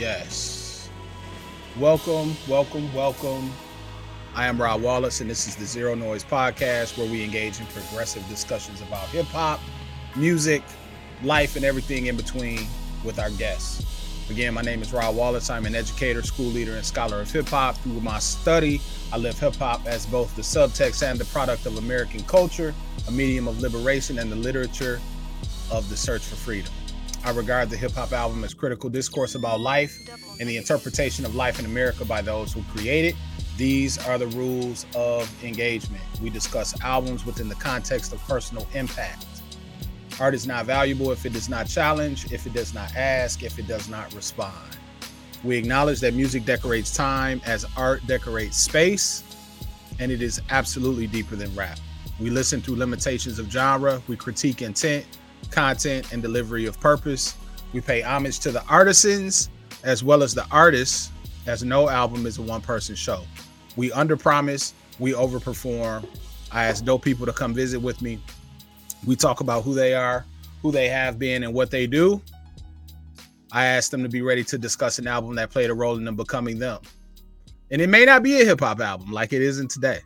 Yes. Welcome, welcome, welcome. I am Rod Wallace, and this is the Zero Noise Podcast, where we engage in progressive discussions about hip hop, music, life, and everything in between with our guests. Again, my name is Rod Wallace. I'm an educator, school leader, and scholar of hip hop. Through my study, I live hip hop as both the subtext and the product of American culture, a medium of liberation, and the literature of the search for freedom. I regard the hip hop album as critical discourse about life and the interpretation of life in America by those who create it. These are the rules of engagement. We discuss albums within the context of personal impact. Art is not valuable if it does not challenge, if it does not ask, if it does not respond. We acknowledge that music decorates time as art decorates space, and it is absolutely deeper than rap. We listen through limitations of genre, we critique intent, content, and delivery of purpose. We pay homage to the artisans as well as the artists, as no album is a one person show. We underpromise, we overperform. I ask dope people to come visit with me. We talk about who they are, who they have been, and what they do. I ask them to be ready to discuss an album that played a role in them becoming them. And it may not be a hip hop album like it isn't today.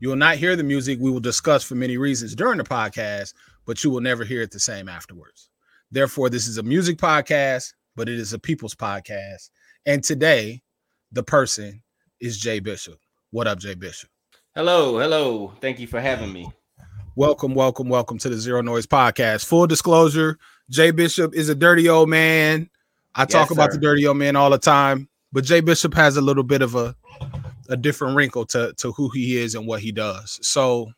You will not hear the music we will discuss for many reasons during the podcast, but you will never hear it the same afterwards. Therefore, this is a music podcast, but it is a people's podcast. And today, the person is Jay Bishop. What up, Jay Bishop? Hello, hello. Thank you for having me. Welcome, welcome, welcome to the Zero Noise Podcast. Full disclosure, Jay Bishop is a dirty old man. I yes, talk about the dirty old man all the time, but Jay Bishop has a little bit of a a different wrinkle to to who he is and what he does. So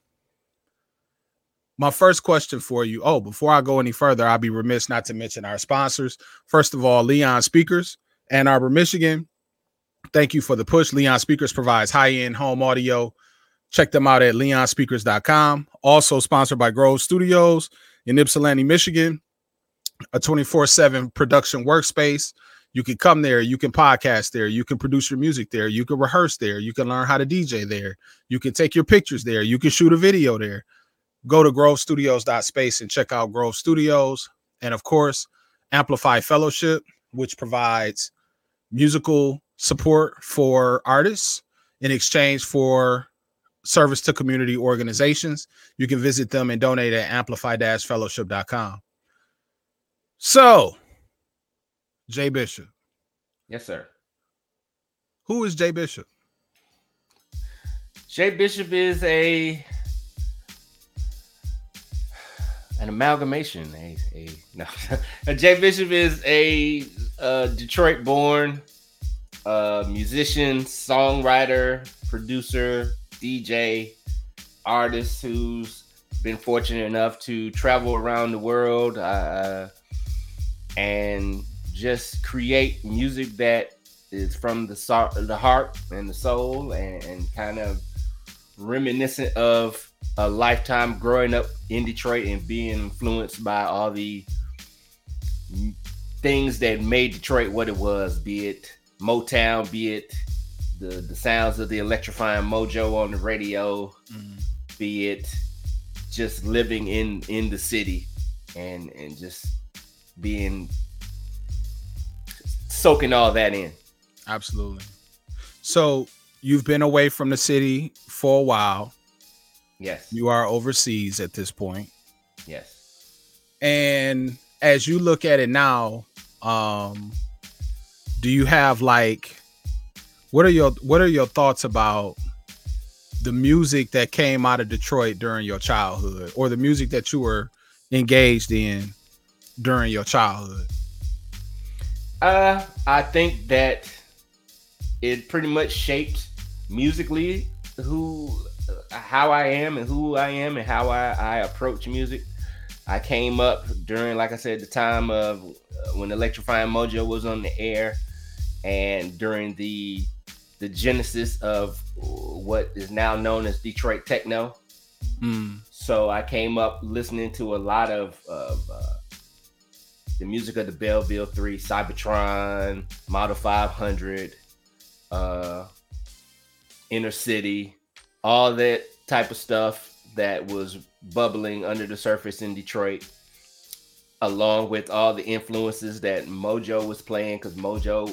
my first question for you. Oh, before I go any further, I'll be remiss not to mention our sponsors. First of all, Leon Speakers, Ann Arbor, Michigan. Thank you for the push. Leon Speakers provides high-end home audio. Check them out at leonspeakers.com. Also sponsored by Grove Studios in Ypsilanti, Michigan, a 24/7 production workspace. You can come there, you can podcast there, you can produce your music there, you can rehearse there, you can learn how to DJ there, you can take your pictures there, you can shoot a video there go to grovestudios.space and check out Grove Studios. And of course, Amplify Fellowship, which provides musical support for artists in exchange for service to community organizations. You can visit them and donate at amplify-fellowship.com. So, Jay Bishop. Yes, sir. Who is Jay Bishop? Jay Bishop is a an amalgamation. A, a no, Jay Bishop is a uh, Detroit-born uh, musician, songwriter, producer, DJ, artist who's been fortunate enough to travel around the world uh, and just create music that is from the so- the heart and the soul and, and kind of reminiscent of a lifetime growing up in Detroit and being influenced by all the things that made Detroit what it was, be it Motown, be it the the sounds of the electrifying mojo on the radio, mm-hmm. be it just living in in the city and and just being soaking all that in. Absolutely. So you've been away from the city for a while. Yes. You are overseas at this point. Yes. And as you look at it now, um do you have like what are your what are your thoughts about the music that came out of Detroit during your childhood or the music that you were engaged in during your childhood? Uh I think that it pretty much shaped musically who how I am and who I am and how I, I approach music. I came up during, like I said, the time of uh, when Electrifying Mojo was on the air, and during the the genesis of what is now known as Detroit techno. Mm. So I came up listening to a lot of, of uh, the music of the Belleville Three, Cybotron, Model 500, uh, Inner City, all that type of stuff that was bubbling under the surface in Detroit. along with all the influences that Mojo was playing, because Mojo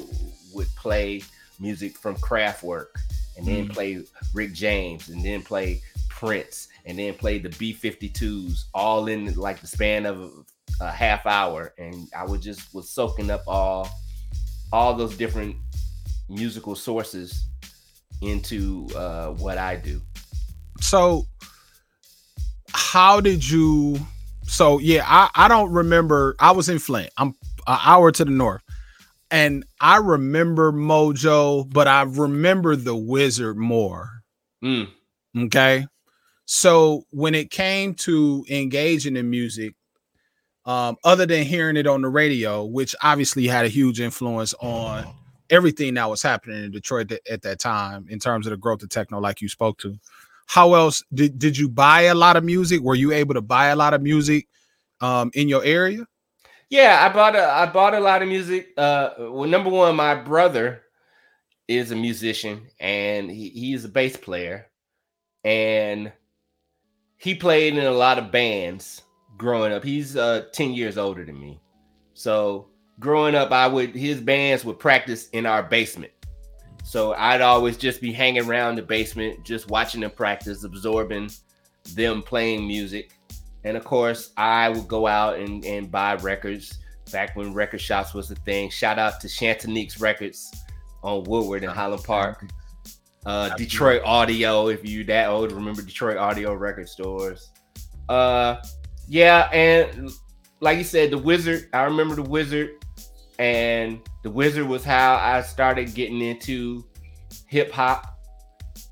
would play music from Kraftwerk and then mm. play Rick James and then play Prince and then play the B52s all in like the span of a half hour and I would just was soaking up all all those different musical sources into uh, what I do. So how did you so yeah, I, I don't remember I was in Flint. I'm an hour to the north. And I remember Mojo, but I remember the wizard more. Mm. Okay. So when it came to engaging in music, um, other than hearing it on the radio, which obviously had a huge influence on everything that was happening in Detroit at that time in terms of the growth of techno, like you spoke to. How else did, did you buy a lot of music? Were you able to buy a lot of music um, in your area? Yeah, I bought a I bought a lot of music. Uh, well, number one, my brother is a musician and he, he's a bass player, and he played in a lot of bands growing up. He's uh 10 years older than me. So growing up, I would his bands would practice in our basement. So I'd always just be hanging around the basement, just watching them practice, absorbing them playing music. And of course, I would go out and, and buy records back when record shops was a thing. Shout out to Chantonique's Records on Woodward in Highland Park. Uh, Detroit Audio, if you that old, remember Detroit Audio record stores. Uh, yeah, and like you said, the Wizard. I remember the Wizard, and the Wizard was how I started getting into hip hop,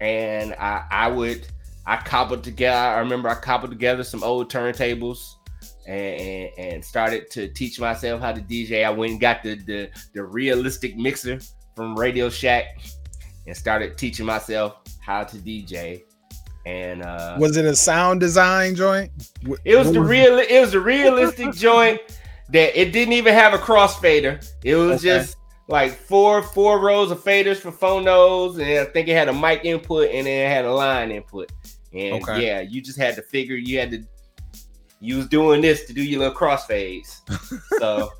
and I I would I cobbled together. I remember I cobbled together some old turntables. And, and, and started to teach myself how to DJ. I went and got the, the the realistic mixer from Radio Shack and started teaching myself how to DJ. And uh, was it a sound design joint? It was the real. It was a realistic joint that it didn't even have a crossfader. It was okay. just like four four rows of faders for phonos, and I think it had a mic input and then it had a line input. And okay. yeah, you just had to figure you had to. You was doing this to do your little crossfades. so,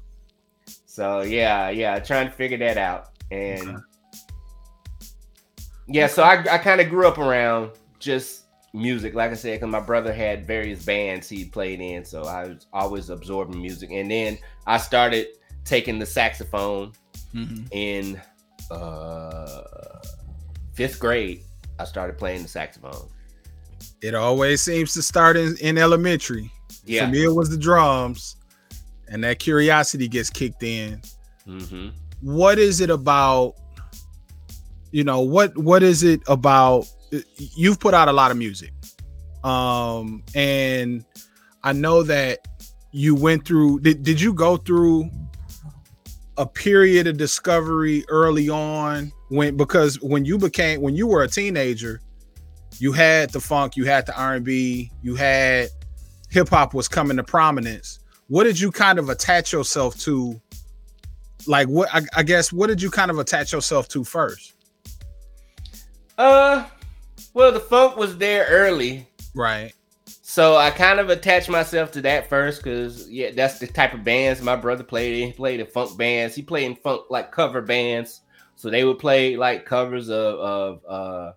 so yeah, yeah, trying to figure that out, and okay. yeah, so I I kind of grew up around just music, like I said, because my brother had various bands he played in, so I was always absorbing music. And then I started taking the saxophone mm-hmm. in uh, fifth grade. I started playing the saxophone. It always seems to start in, in elementary. Yeah. For me, it was the drums, and that curiosity gets kicked in. Mm-hmm. What is it about? You know what? What is it about you've put out a lot of music. Um, and I know that you went through did, did you go through a period of discovery early on when because when you became when you were a teenager, you had the funk, you had the R&B, you had hip hop was coming to prominence. What did you kind of attach yourself to? Like what I, I guess what did you kind of attach yourself to first? Uh well, the funk was there early. Right. So I kind of attached myself to that first because yeah, that's the type of bands my brother played in. He played in funk bands. He played in funk like cover bands. So they would play like covers of of uh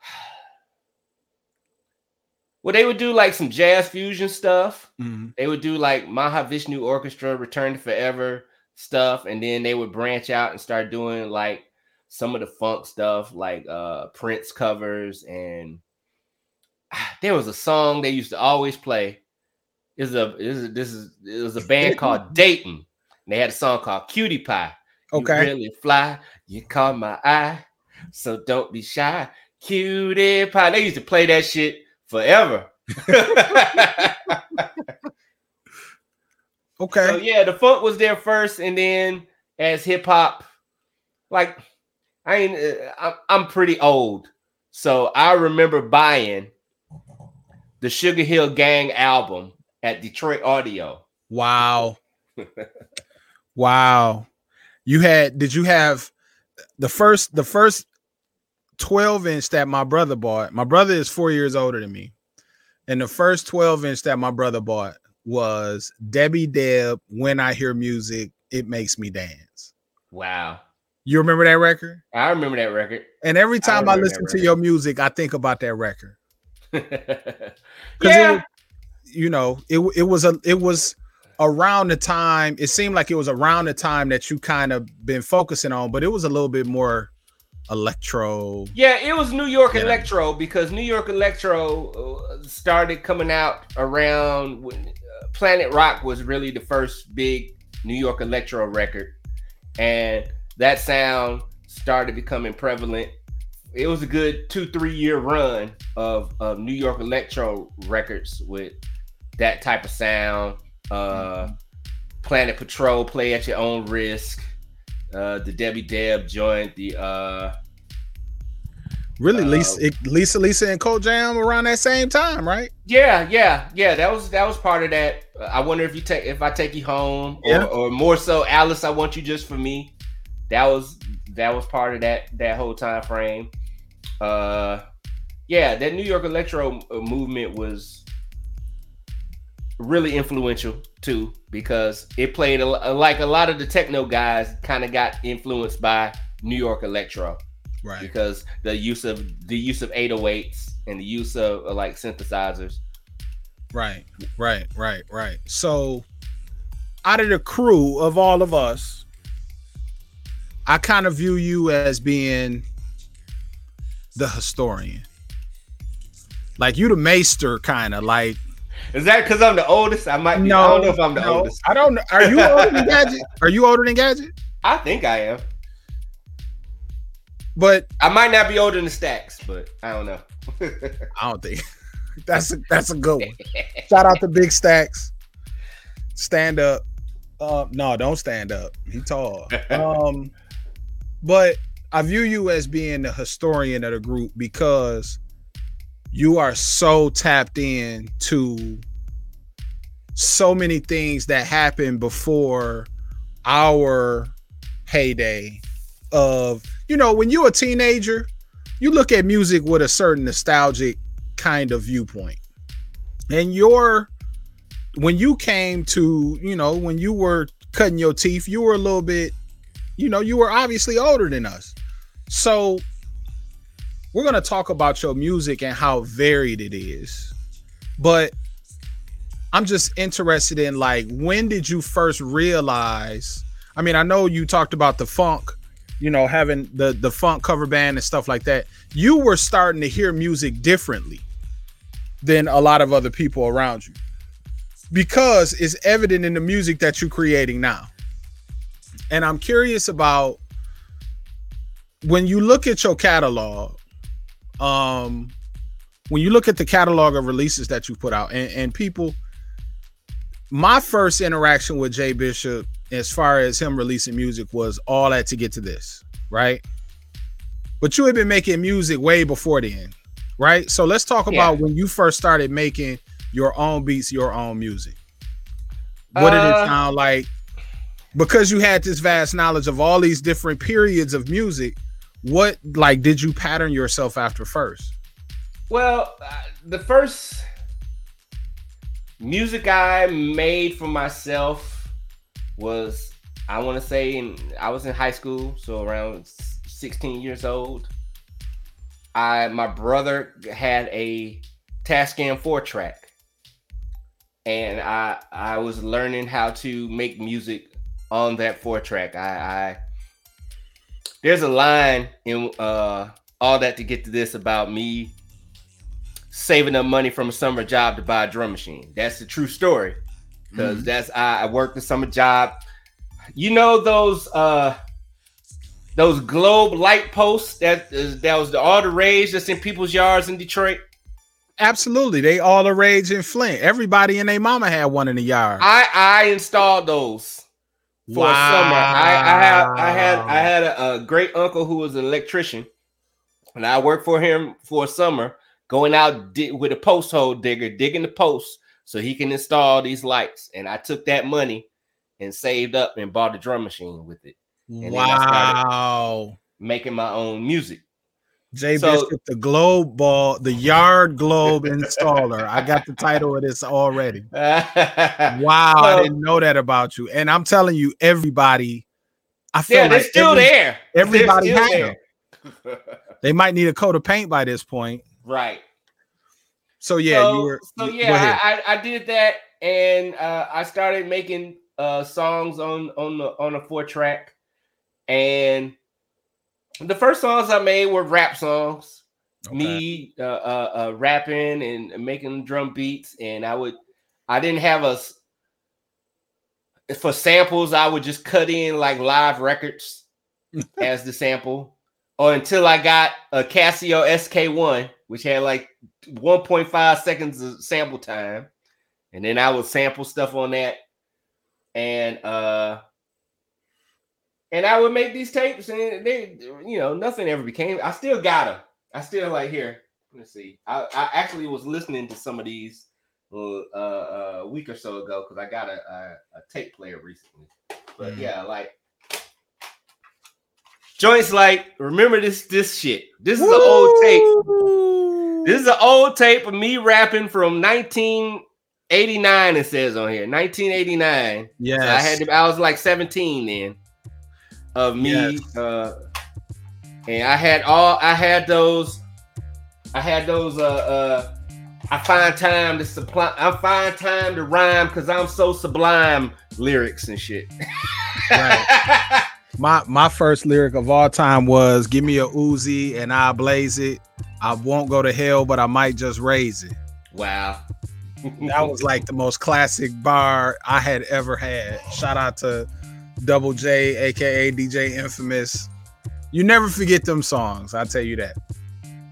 well, they would do like some jazz fusion stuff. Mm-hmm. They would do like Mahavishnu Orchestra, Return to Forever stuff, and then they would branch out and start doing like some of the funk stuff like uh Prince covers and there was a song they used to always play. Is a is this is it was a band called Dayton. they had a song called Cutie Pie. Okay. You really fly, you caught my eye, so don't be shy. Cutie Pie. They used to play that shit forever. okay. So yeah, the funk was there first, and then as hip hop, like I ain't. Uh, I'm pretty old, so I remember buying the Sugar Hill Gang album at Detroit Audio. Wow, wow. You had? Did you have the first? The first 12 inch that my brother bought. My brother is four years older than me. And the first 12 inch that my brother bought was Debbie Deb. When I hear music, it makes me dance. Wow. You remember that record? I remember that record. And every time I, I listen to your music, I think about that record. yeah. It, you know, it it was a it was around the time it seemed like it was around the time that you kind of been focusing on, but it was a little bit more electro. Yeah, it was New York yeah. electro because New York electro uh, started coming out around when uh, Planet Rock was really the first big New York electro record, and that sound started becoming prevalent. It was a good two three year run of of New York electro records with that type of sound. Uh, Planet Patrol, play at your own risk. Uh, the Debbie Deb joined the uh, really uh, Lisa, Lisa, Lisa, and Cult Jam around that same time, right? Yeah, yeah, yeah. That was that was part of that. I wonder if you take if I take you home, or, or more so, Alice, I want you just for me. That was that was part of that that whole time frame. Uh, yeah, that New York electro uh, movement was really influential too because it played a, like a lot of the techno guys kind of got influenced by New York electro. Right. Because the use of the use of 808s and the use of uh, like synthesizers. Right. Right, right, right. So out of the crew of all of us, I kind of view you as being the historian. Like you the maester kind of like is that because I'm the oldest? I might be. No, I don't know if I'm the no, oldest. I don't know. Are you older than Gadget? Are you older than Gadget? I think I am. But I might not be older than Stacks, but I don't know. I don't think that's a that's a good one. Shout out to Big Stacks. Stand up. Uh, no, don't stand up. He tall. Um, but I view you as being the historian of the group because you are so tapped in to so many things that happened before our heyday of you know when you're a teenager you look at music with a certain nostalgic kind of viewpoint. And your when you came to you know when you were cutting your teeth you were a little bit you know you were obviously older than us so we're going to talk about your music and how varied it is. But I'm just interested in like when did you first realize? I mean, I know you talked about the funk, you know, having the the funk cover band and stuff like that. You were starting to hear music differently than a lot of other people around you. Because it's evident in the music that you're creating now. And I'm curious about when you look at your catalog, um when you look at the catalog of releases that you put out and, and people my first interaction with jay bishop as far as him releasing music was all that to get to this right? But you had been making music way before then right? So let's talk yeah. about when you first started making your own beats your own music. What uh, did it uh, sound like because you had this vast knowledge of all these different periods of music what like did you pattern yourself after first? Well, uh, the first music I made for myself was I want to say in, I was in high school, so around 16 years old. I my brother had a Tascam 4 track. And I I was learning how to make music on that 4 track. I, I there's a line in uh all that to get to this about me saving up money from a summer job to buy a drum machine. That's the true story. Because mm-hmm. that's I, I worked a summer job. You know those uh those globe light posts that that was the, all the rage that's in people's yards in Detroit. Absolutely, they all the rage in Flint. Everybody and their mama had one in the yard. I I installed those for wow. summer. I, I had I had I had a, a, great uncle who was an electrician, and I worked for him for a summer, going out di- with a post hole digger, digging the posts so he can install these lights. And I took that money and saved up and bought a drum machine with it. And wow! making my own music. Jay so, Bishop, the globe ball, the yard globe installer. I got the title of this already. wow, so, I didn't know that about you. And I'm telling you, everybody, I feel yeah, they're like still every, there. Everybody still there. Them. they might need a coat of paint by this point. Right. So yeah, so, you were. So yeah, I, I did that, and uh, I started making uh, songs on on the on a four track, and the first songs I made were rap songs. Okay. Me uh, uh, uh, rapping and making drum beats, and I would, I didn't have a for samples. I would just cut in like live records as the sample, or until I got a Casio SK1, which had like 1.5 seconds of sample time, and then I would sample stuff on that, and uh and I would make these tapes, and they, you know, nothing ever became. I still got them. I still like here. Let's see. I, I actually was listening to some of these uh, uh, a week or so ago because I got a, a, a, tape player recently. But mm. yeah, like joints like remember this this shit. This is Woo! an old tape. This is an old tape of me rapping from 1989. It says on here 1989. Yeah, so I had to, I was like 17 then of me. Yes. Uh, and I had all I had those. I had those. Uh, uh, I find time to supply. I find time to rhyme because I'm so sublime. Lyrics and shit. right. My my first lyric of all time was "Give me a Uzi and I'll blaze it. I won't go to hell, but I might just raise it." Wow. that was like the most classic bar I had ever had. Shout out to Double J, aka DJ Infamous. You never forget them songs. I'll tell you that.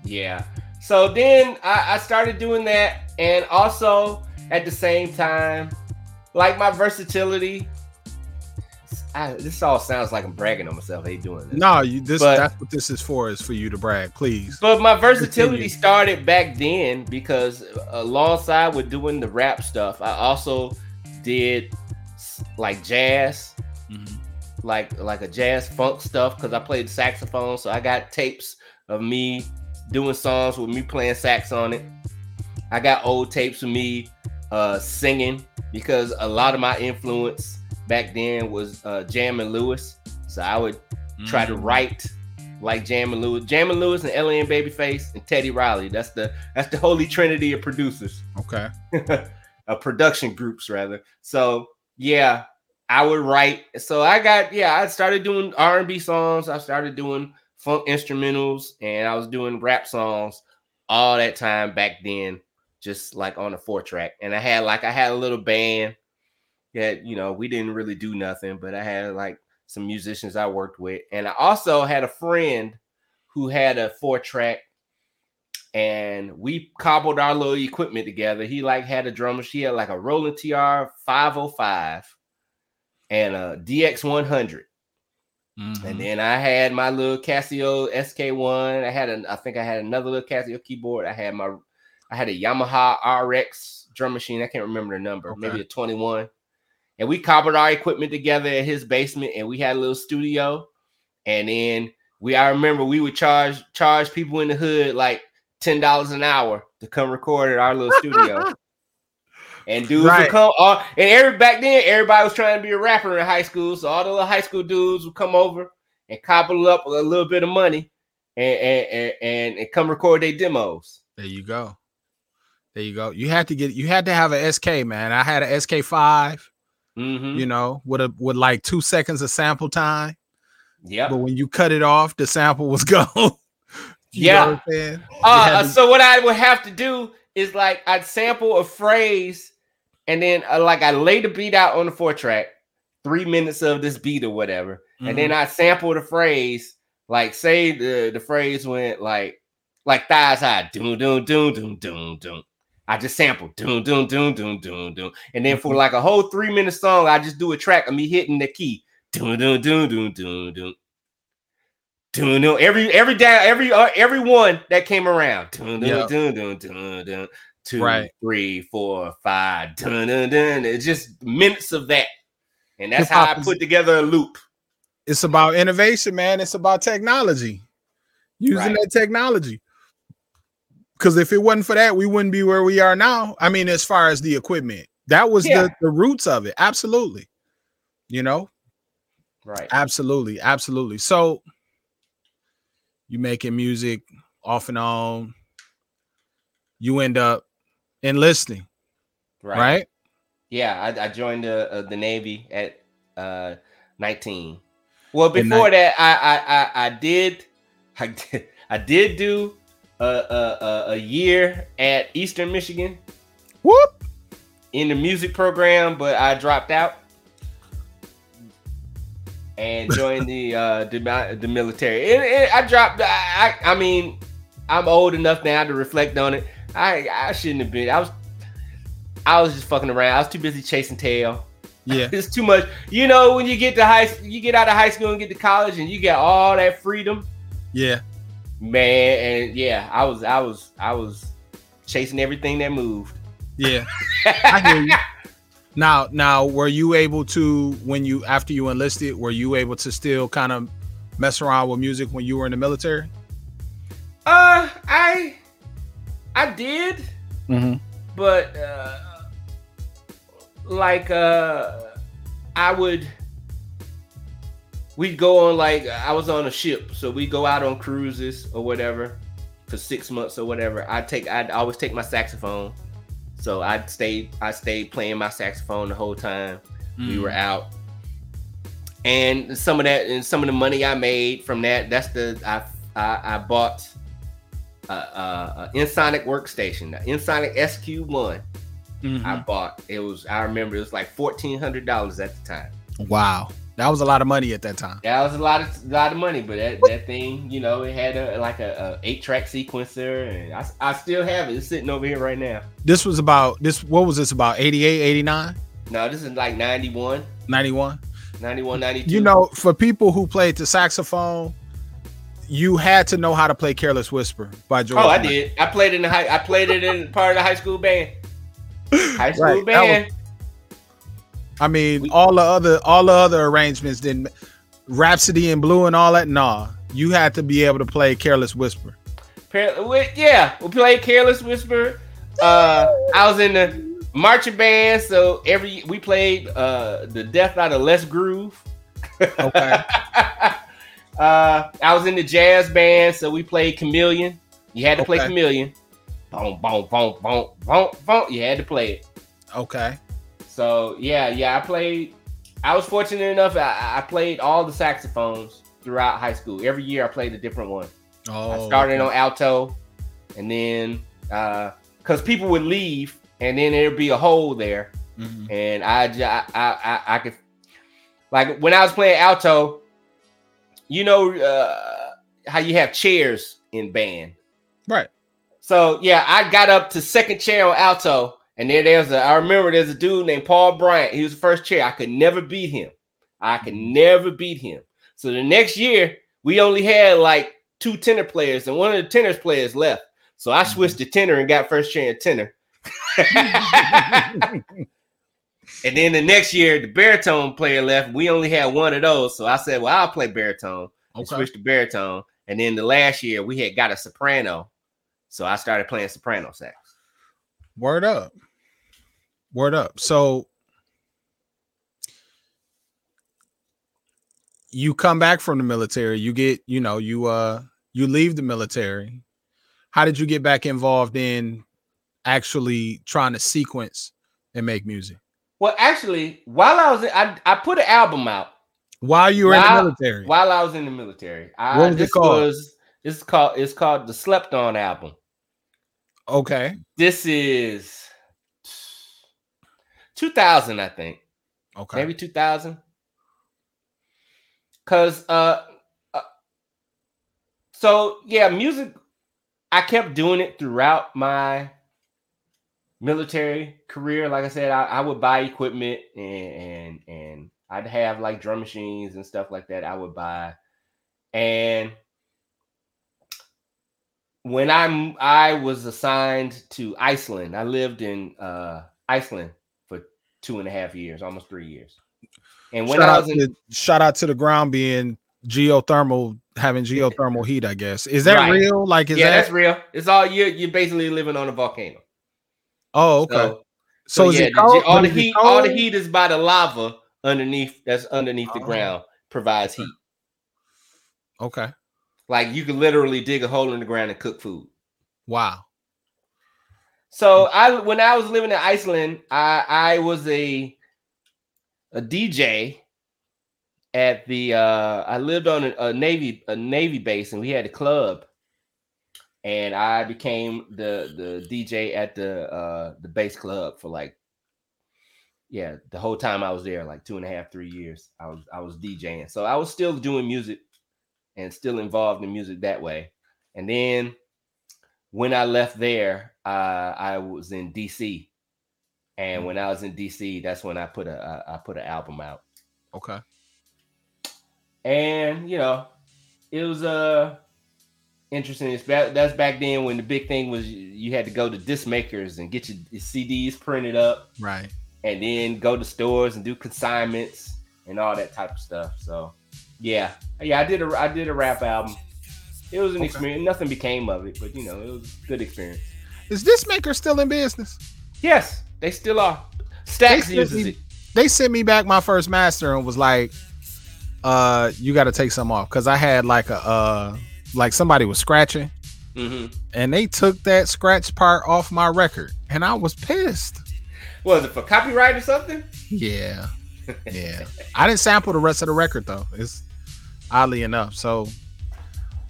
Yeah. So then I, I started doing that, and also at the same time, like my versatility. I, this all sounds like I'm bragging on myself. Hey, doing this. No, you this but, that's what this is for. Is for you to brag, please. But my versatility started back then because alongside with doing the rap stuff, I also did like jazz. Like like a jazz funk stuff because I played saxophone. So I got tapes of me doing songs with me playing sax on it. I got old tapes of me uh, singing because a lot of my influence back then was uh, Jam and Lewis. So I would mm-hmm. try to mm. write like Jam and Lewis, Jam and Lewis, and L.A. and Babyface and Teddy Riley. That's the that's the holy trinity of producers. Okay, uh, production groups rather. So yeah, I would write. So I got yeah, I started doing R and B songs. I started doing funk instrumentals, and I was doing rap songs all that time back then, just like on a four track. And I had like I had a little band that you know we didn't really do nothing, but I had like some musicians I worked with, and I also had a friend who had a four track and we cobbled our little equipment together. He like had a drummer. She had like a Roland TR 505 and a DX100. Mm-hmm. And then I had my little Casio SK1. I had a, I think I had another little Casio keyboard. I had my, I had a Yamaha RX drum machine. I can't remember the number, okay. maybe a 21. And we cobbled our equipment together at his basement, and we had a little studio. And then we, I remember we would charge charge people in the hood like ten dollars an hour to come record at our little studio. And dudes right. would come, uh, and every back then, everybody was trying to be a rapper in high school. So all the little high school dudes would come over and cobble up a little bit of money and and and, and come record their demos. There you go. There you go. You had to get you had to have an SK, man. I had an SK 5 mm-hmm. you know, with a with like two seconds of sample time. Yeah. But when you cut it off, the sample was gone. yeah. What uh, to- so what I would have to do is like I'd sample a phrase and then uh, like I lay the beat out on the four track, three minutes of this beat or whatever, mm-hmm. and then mm-hmm. I sample the phrase. Like say the the phrase went like like thighs high, doom doom doom doom doom doom. I just sample doom doom doom doom doom doom, and then for mm-hmm. like a whole three minute song, I just do a track of me hitting the key, doom doom doom doom doom doom. Dun, dun, every every down every uh, every one that came around. Dun, dun, yep. dun, dun, dun, dun two, right. three, four, five. Dun, dun, dun. It's just minutes of that. And that's Hip-hop how I put together a loop. It's about innovation, man. It's about technology. using Right. that technology. Because if it wasn't for that, we wouldn't be where we are now. I mean, as far as the equipment, that was Yeah. the, the roots of it. Absolutely. You know, Right. absolutely, absolutely. So you making music off and on, you end up enlisting, Right. right? Yeah, I, I joined the uh, the Navy at uh 19. Well, before that, I, I I I did I did I did do a a, a, a year at Eastern Michigan Whoop. in the music program, but I dropped out and joined the uh the, the military. It, it, I dropped. I I mean, I'm old enough now to reflect on it. I I shouldn't have been. I was I was just fucking around. I was too busy chasing tail. Yeah. It's too much. You know, when you get to high, you get out of high school and get to college, and you get all that freedom, Yeah. man. And yeah, I was, I was, I was chasing everything that moved. Yeah. I hear you. Now, now, were you able to when you after you enlisted, were you able to still kind of mess around with music when you were in the military? Uh, I, I did, Mm-hmm. but uh, like uh, I would. We'd go on like I was on a ship, so we go out on cruises or whatever for six months or whatever. I take I'd always take my saxophone, so I'd stay I stayed playing my saxophone the whole time we Mm. were out. And some of that and some of the money I made from that, that's the I I, I bought a, a, a Ensoniq workstation, the Ensoniq SQ1. Mhm. I bought. It was I remember it was like fourteen hundred dollars at the time. Wow, that was a lot of money at that time. That was a lot of lot of money, but that, that thing, you know, it had a like a, a eight track sequencer, and I, I still have it. It's sitting over here right now. This was about this. What was this about? 88, 89, No, this is like 91, 91? 91, 92. You know, for people who played the saxophone, you had to know how to play "Careless Whisper" by George. Oh, I did. I played in the high. I played it in part of the high school band. High school Right, band. I mean, We- all the other all the other arrangements didn't. Rhapsody in Blue and all that. Nah, you had to be able to play "Careless Whisper." Yeah, we played Careless Whisper. Uh, I was in the marching band, so every we played uh the Death Out of Let's Groove. Okay. uh, I was in the jazz band, so we played Chameleon. You had to play Chameleon. Boom, boom, boom, boom, boom, boom. You had to play it. Okay. So yeah, yeah, I played. I was fortunate enough. I, I played all the saxophones throughout high school. Every year, I played a different one. Oh, I started okay. on alto, and then uh because people would leave, and then there'd be a hole there, Mhm. and I, I, I, I could like when I was playing alto, you know uh, how you have chairs in band. Right. So yeah, I got up to second chair on alto, and then there's a. I remember there's a dude named Paul Bryant. He was the first chair. I could never beat him. I could never beat him. So the next year, we only had like two tenor players, and one of the tenors players left. So I switched to tenor and got first chair tenor. and then the next year, the baritone player left. We only had one of those. So I said, "Well, I'll play baritone." Okay. switched to baritone. And then the last year we had got a soprano. So I started playing soprano sax. Word up. Word up. So you come back from the military, you get, you know, you uh you leave the military. How did you get back involved in actually trying to sequence and make music? Well, actually, while I was in, I, I put an album out While you were in the military. while I was in the military. I, What was it this called? was this is called it's called the Slept On album. Okay. This is 2000, I think. Okay. maybe 2000 because uh, uh so yeah music i kept doing it throughout my military career like i said i, I would buy equipment and, and and i'd have like drum machines and stuff like that i would buy and when i'm i was assigned to iceland i lived in uh iceland for two and a half years almost three years and when shout, i was in to, shout out to the ground being geothermal having geothermal heat. I guess is that Right. real? Like, is yeah, that? that's real. It's all you. You're basically living on a volcano. Oh, okay. So, So, so, yeah, the cold? all the heat, all the heat is by the lava underneath. That's underneath the Oh. ground provides heat. Okay. Like you can literally dig a hole in the ground and cook food. Wow. So I, when I was living in Iceland, I I was a a DJ at the. uh I lived on a, a navy a navy base, and we had a club, and I became the the DJ at the uh the base club for like. Yeah, the whole time I was there, like two and a half, three years, I was I was DJing. So I was still doing music and still involved in music that way. And then when I left there, uh, I was in DC, and when I was in DC, that's when I put a I I put an album out, Okay. and you know, it was uh interesting. It's back, that's back then when the big thing was you, you had to go to disc makers and get your, your CDs printed up, Right. and then go to stores and do consignments and all that type of stuff. So yeah, yeah, I did a I did a rap album. It was an Okay. experience. Nothing became of it, but you know, it was a good experience. Is this maker still in business? Yes, they still are. Stacks They uses said- it. They sent me back my first master and was like, "Uh, you got to take some off because I had like a uh, like somebody was scratching, hmm and they took that scratch part off my record, and I was pissed. Was it for copyright or something? Yeah, yeah. I didn't sample the rest of the record though. It's oddly enough. So,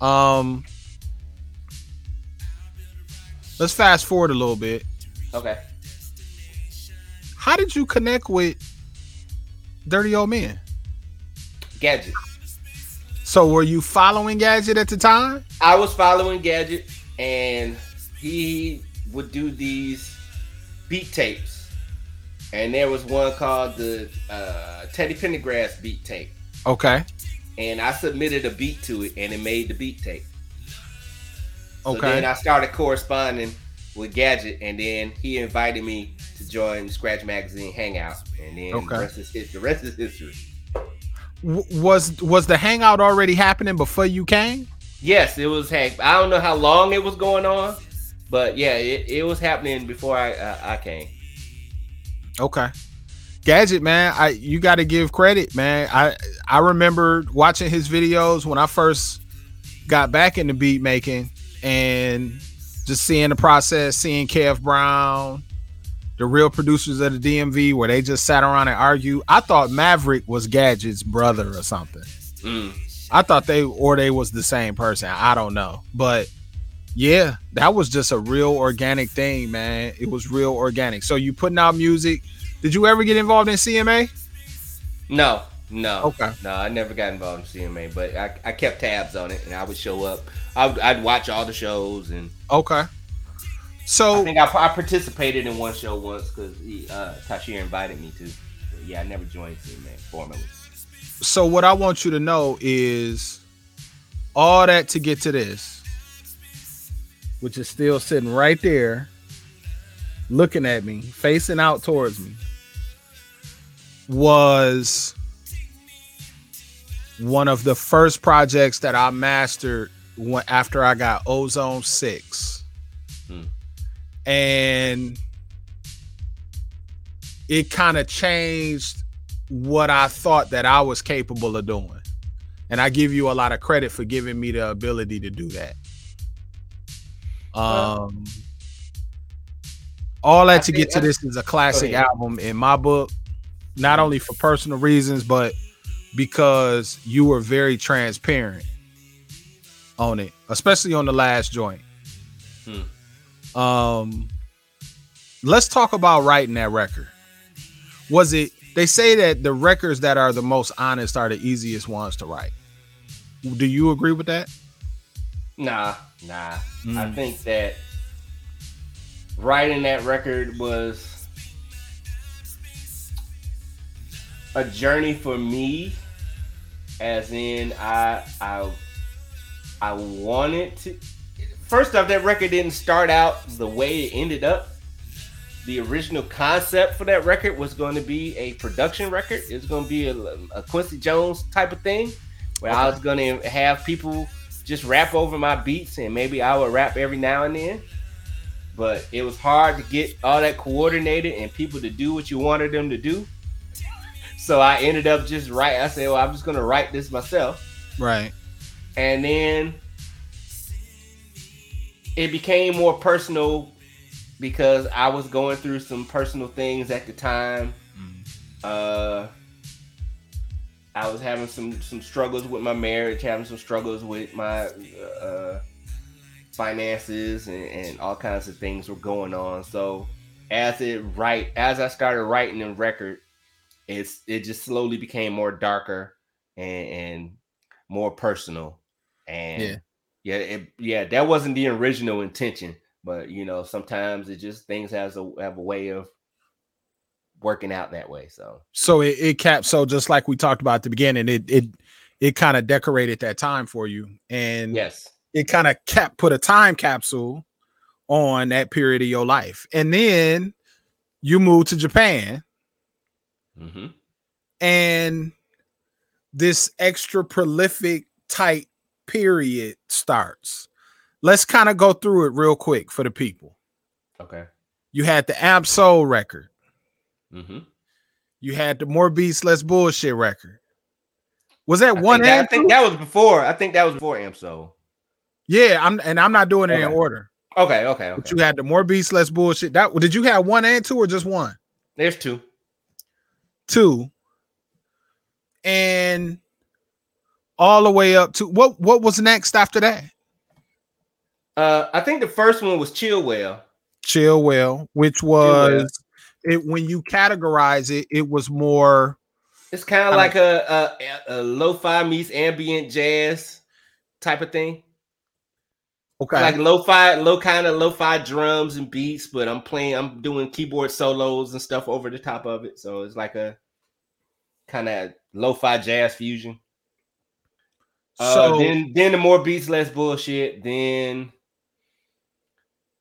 um, let's fast forward a little bit. Okay. How did you connect with Dirty Old Men? Gadget. So, were you following Gadget at the time? I was following Gadget, and he would do these beat tapes. And there was one called the uh, Teddy Pendergrass beat tape. Okay. And I submitted a beat to it, and it made the beat tape. So Okay. then I started corresponding with Gadget, and then he invited me to join Scratch Magazine Hangout, and then Okay. the rest is the rest is history. Was was the hangout already happening before you came? Yes, it was. I don't know how long it was going on, but yeah, it, it was happening before I uh, I came. Okay. Gadget, man, I you got to give credit, man. I I remember watching his videos when I first got back into beat making and just seeing the process, seeing Kev Brown, the real producers of the DMV, where they just sat around and argue. I thought Maverick was Gadget's brother or something. Mm. I thought they or they was the same person. I don't know, but yeah, that was just a real organic thing, man. It was real organic. So you putting out music. Did you ever get involved in CMA? No, no, Okay. no. I never got involved in CMA, but I, I kept tabs on it, and I would show up. I would, I'd watch all the shows, and Okay. I So think I, I participated in one show once because uh, Tashir invited me to. But yeah, I never joined CMA formally. so what I want you to know is all that to get to this, which is still sitting right there, looking at me, facing out towards me, was one of the first projects that I mastered after I got Ozone 6. And it kind of changed what I thought that I was capable of doing. And I give you a lot of credit for giving me the ability to do that. Um all that I to get to this is a classic album in my book, not only for personal reasons, but because you were very transparent on it, especially on the last joint. Hmm. Um let's talk about writing that record. Was it they say that the records that are the most honest are the easiest ones to write. Do you agree with that? Nah, nah. I Mm. think that writing that record was a journey for me, as in I I I wanted to. First off, that record didn't start out the way it ended up. The original concept for that record was going to be a production record. It's going to be a, a Quincy Jones type of thing. where I was gonna have people just rap over my beats, and maybe I would rap every now and then. But it was hard to get all that coordinated and people to do what you wanted them to do. So I ended up just write. I said, "Well, I'm just gonna write this myself." Right. And then it became more personal because I was going through some personal things at the time. Uh, I was having some some struggles with my marriage, having some struggles with my uh, finances, and, and all kinds of things were going on. So as it right as I started writing the record, it's it just slowly became more darker and, and more personal. And Yeah. Yeah, it, yeah, that wasn't the original intention, but you know, sometimes it just things has a have a way of working out that way. So So it, it capped. So just like we talked about at the beginning, it it it kind of decorated that time for you, and yes, it kind of cap put a time capsule on that period of your life, and then you moved to Japan, hmm and this extra prolific type period starts. Let's kind of go through it real quick for the people. okay, You had the Amp Soul record. hmm You had the More Beats Less Bullshit record. Was that I one think that, I think that was before. I think that was before Amp Soul. Yeah, I'm and I'm not doing it in order. Okay, okay, okay. But okay. you had the More Beats Less Bullshit. That did you have one and two or just one? There's two. Two. And all the way up to what what was next after that? Uh, I think the first one was Chillwell. Chill Well, which was it when you categorize it, it was more It's kind of like a, a a lo-fi meets ambient jazz type of thing. okay. Like lo-fi, low kind of lo-fi drums and beats, but I'm playing, I'm doing keyboard solos and stuff over the top of it. So it's like a kind of lo-fi jazz fusion. Uh, so then then the more beats, less bullshit. Then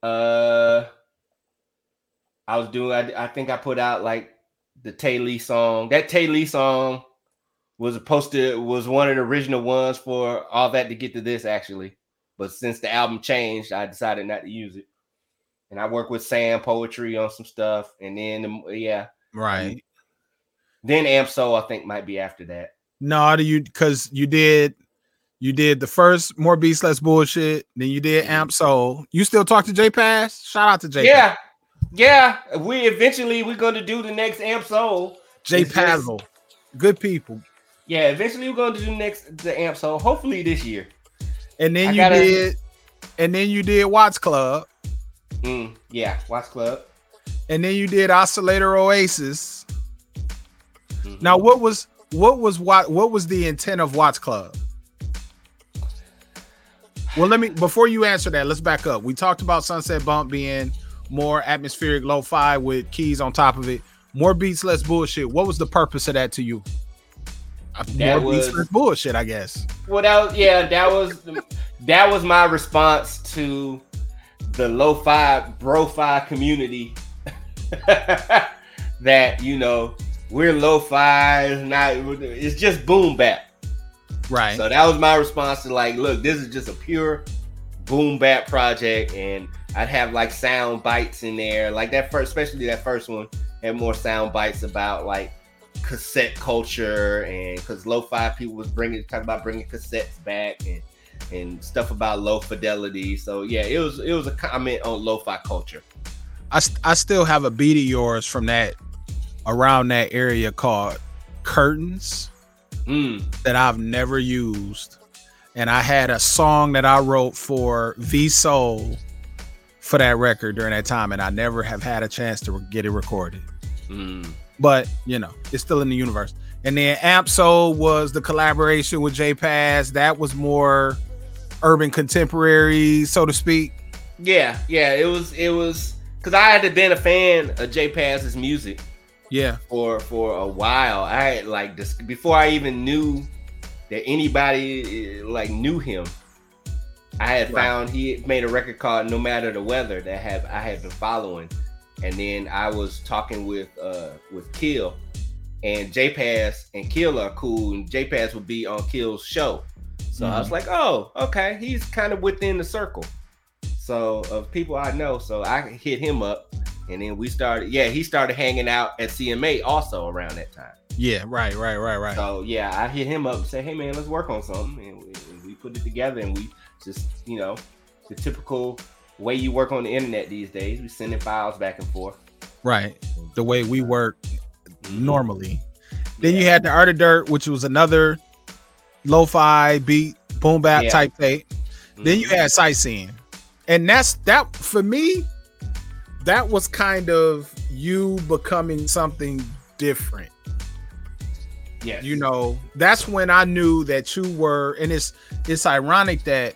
uh I was doing I, I think I put out like the Tay Lee song. That Tay Lee song was supposed to was one of the original ones for all that to get to this actually. But since the album changed, I decided not to use it. And I work with Sam Poetry on some stuff. And then the, yeah, right. then Amp Soul I think might be after that. No, do you because you did you did the first more beats less bullshit, then you did Amp Soul. You still talk to J Pass? Shout out to J Yeah, yeah. We eventually we're gonna do the next Amp Soul. J Pazzle. Good people. Yeah, eventually we're gonna do next the Amp Soul. Hopefully this year. And then I you gotta- did and then you did Watts Club, Mm, yeah, Watch Club. and then you did Oscillator Oasis. Mhm. Now what was what was what what was the intent of Watts Club? Well, let me before you answer that, let's back up. We talked about Sunset Bump being more atmospheric lo-fi with keys on top of it. More beats, less bullshit. What was the purpose of that to you? Uh, That More beats, was- less bullshit, I guess. Well, that was yeah, that was that was my response to the lo-fi bro-fi community. that you know we're lo-fi, it's not it's just boom bap. Right. So that was my response to like, look, this is just a pure boom bap project, and I'd have like sound bites in there, like that first, especially that first one had more sound bites about like cassette culture and because lo-fi people was bringing talking about bringing cassettes back and and stuff about low fidelity. So yeah, it was it was a comment on lo-fi culture. I, st- I still have a beat of yours from that around that area called Curtains Mm, that I've never used. And I had a song that I wrote for V Soul for that record during that time, and I never have had a chance to get it recorded. mm. But you know, it's still in the universe. And then Amp Soul was the collaboration with J Pass. That was more urban contemporary, so to speak. Yeah, yeah, it was it was because I had been a fan of J Pass's music. Yeah. for for a while. I had like this before I even knew that anybody eh, like knew him. I had Right. found he had made a record called "No Matter the Weather" that have I had been following, and then I was talking with uh with Kill, and J Pass and Kill are cool, and J Pass would be on Kill's show. So mm-hmm. I was mm-hmm. like, oh, okay, he's kind of within the circle. So of people I know, so I hit him up, and then we started. Yeah, he started hanging out at CMA also around that time. Yeah, right, right, right, right. So yeah, I hit him up and say, hey man, let's work on something, and we, and we put it together, and we just you know the typical way you work on the internet these days. We sending files back and forth. Right. The way we work mm-hmm. normally. Then you had the Art of Dirt, which was another lo-fi beat, boom bap yeah. type thing. Then you mm-hmm. had sightseeing. And that's that for me, that was kind of you becoming something different. Yeah. You know, that's when I knew that you were, and it's it's ironic that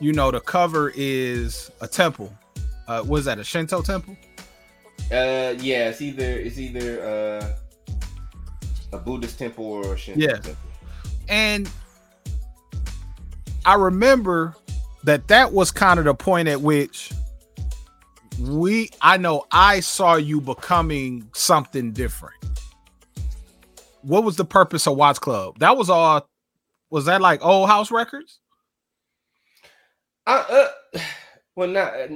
you know the cover is a temple. Uh was that a Shinto temple? Uh, yeah, it's either it's either uh a Buddhist temple or a Shinto yeah. temple. And I remember that that was kind of the point at which we I know I saw you becoming something different. What was the purpose of Watts Club? That was all was that like old house records? Uh, uh well, not uh,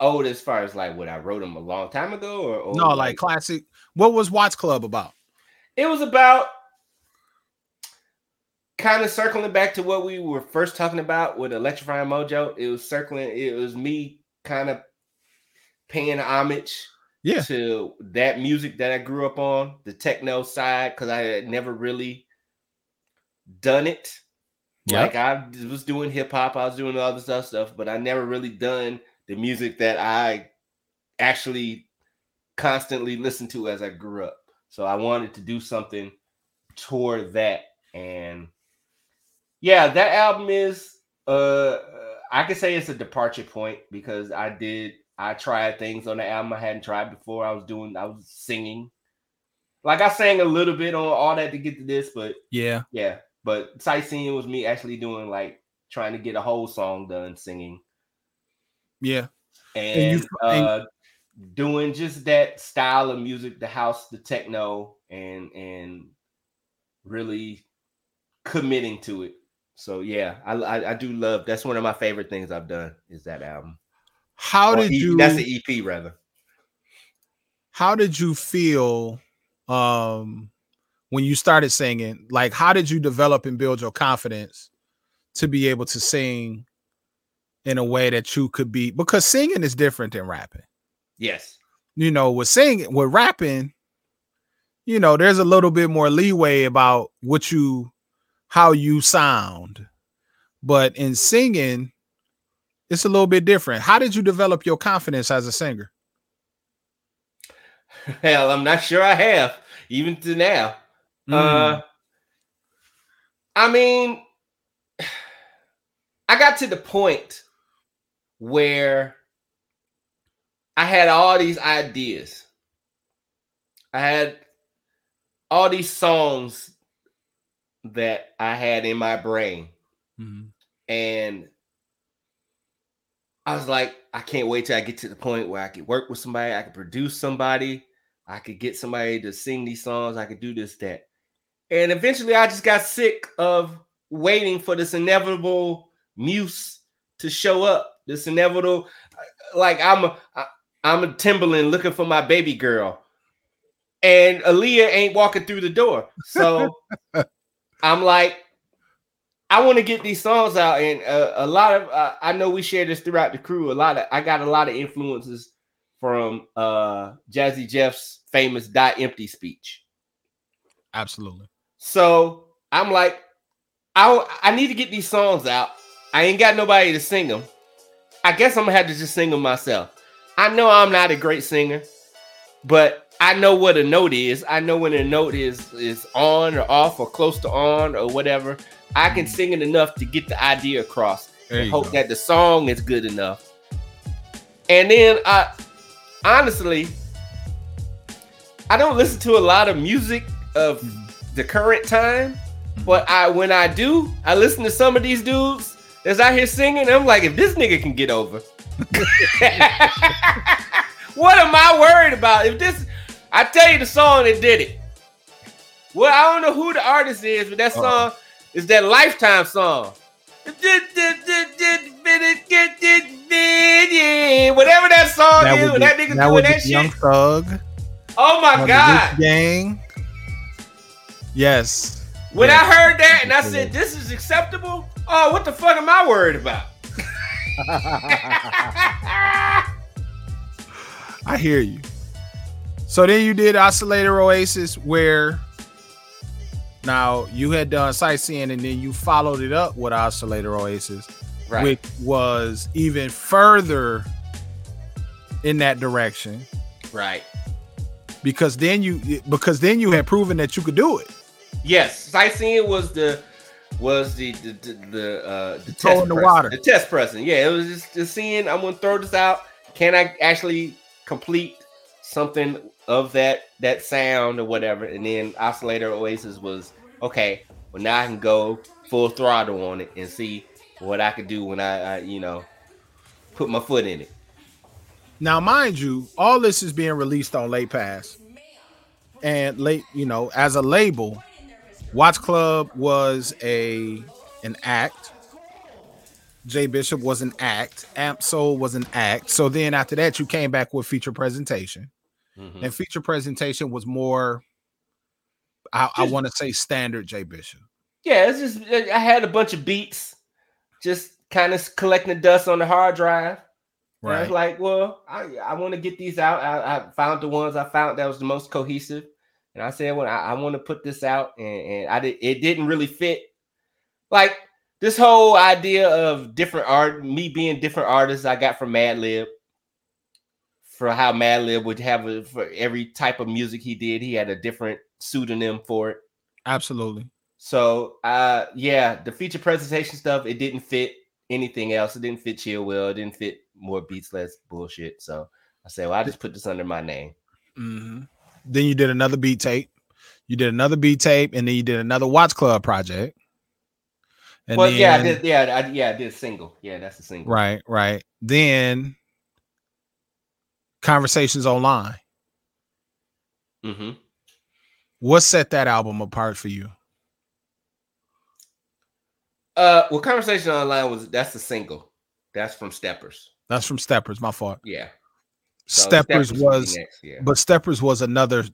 old as far as like what I wrote them a long time ago, or no, like, like classic. What was Watts Club about? It was about kind of circling back to what we were first talking about with electrifying mojo. It was circling. It was me kind of paying homage yeah. to that music that I grew up on, the techno side, because I had never really done it. Yep. Like I was doing hip hop, I was doing all this other stuff, but I never really done the music that I actually constantly listened to as I grew up. So I wanted to do something toward that. And yeah, that album is uh I could say it's a departure point because I did I tried things on the album I hadn't tried before. I was doing I was singing. Like I sang a little bit on all that to get to this, but yeah, yeah. But sightseeing was me actually doing like trying to get a whole song done singing. Yeah. And, and you, uh, doing just that style of music, the house, the techno, and and really committing to it. So yeah, I, I, I do love that's one of my favorite things I've done is that album. How or did e, you that's the EP rather. How did you feel um when you started singing, like how did you develop and build your confidence to be able to sing in a way that you could be because singing is different than rapping. Yes. You know, with singing, with rapping, you know, there's a little bit more leeway about what you how you sound. But in singing, it's a little bit different. How did you develop your confidence as a singer? Hell, I'm not sure I have, even to now. Mm. Uh, I mean, I got to the point where I had all these ideas. I had all these songs that I had in my brain. Mm-hmm. And I was like, I can't wait till I get to the point where I could work with somebody, I could produce somebody, I could get somebody to sing these songs, I could do this, that. And eventually I just got sick of waiting for this inevitable muse to show up. This inevitable, like I'm a I'm a Timbaland looking for my baby girl. And Aaliyah ain't walking through the door. So I'm like, I want to get these songs out, and uh, a lot of uh, I know we share this throughout the crew. A lot of I got a lot of influences from uh Jazzy Jeff's famous "Die Empty" speech. Absolutely. So I'm like, I I need to get these songs out. I ain't got nobody to sing them. I guess I'm gonna have to just sing them myself. I know I'm not a great singer, but I know what a note is. I know when a note is is on or off or close to on or whatever. I can sing it enough to get the idea across and hope go. that the song is good enough. And then I honestly I don't listen to a lot of music of mm-hmm the current time. But I when I do, I listen to some of these dudes that's out here singing. I'm like, if this nigga can get over, what am I worried about? If this, I tell you the song that did it. Well, I don't know who the artist is, but that song uh is that Lifetime song. Whatever that song that is, when that nigga that doing that shit. Young Thug. Oh my god. Gang. Yes. When yes. I heard that and I said this is acceptable, oh, what the fuck am I worried about? I hear you. So then you did Oscillator Oasis, where now you had done sightseeing and then you followed it up with Oscillator Oasis, right. which was even further in that direction. Right. Because then you because then you had proven that you could do it. Yes, sightseeing was the was the the the, the uh the test the water. The test pressing. Yeah, it was just, just seeing I'm gonna throw this out. Can I actually complete something of that that sound or whatever? And then Oscillator Oasis was okay. Well, now I can go full throttle on it and see what I could do when I, I you know put my foot in it. Now, mind you, all this is being released on Late Pass, and late, you know, as a label, Watch Club was a an act. Jay Bishop was an act. Amp Soul was an act. So then after that, you came back with feature presentation. Mm-hmm. And feature presentation was more, I, I want to say standard Jay Bishop. Yeah, it's just I had a bunch of beats, just kind of collecting dust on the hard drive. Right. And I was like, well, I, I want to get these out. I, I found the ones I found that was the most cohesive. And I said, well, I, I want to put this out, and, and I did. It didn't really fit. Like this whole idea of different art, me being different artists, I got from Madlib. For how Madlib would have a, for every type of music he did, he had a different pseudonym for it. Absolutely. So, uh, yeah, the feature presentation stuff, it didn't fit anything else. It didn't fit Chill Will. It didn't fit more beats less bullshit. So I said, well, I just put this under my name. Mm-hmm. Then you did another beat tape. You did another beat tape, and then you did another Watch Club project. And well, then, yeah, I did. Yeah, I, yeah, I did a single. Yeah, that's a single. Right, right. Then conversations online. Mm-hmm. What set that album apart for you? Uh, well, conversation online was that's the single. That's from Steppers. That's from Steppers. My fault. Yeah. So Steppers, Steppers was, yeah. but Steppers was another.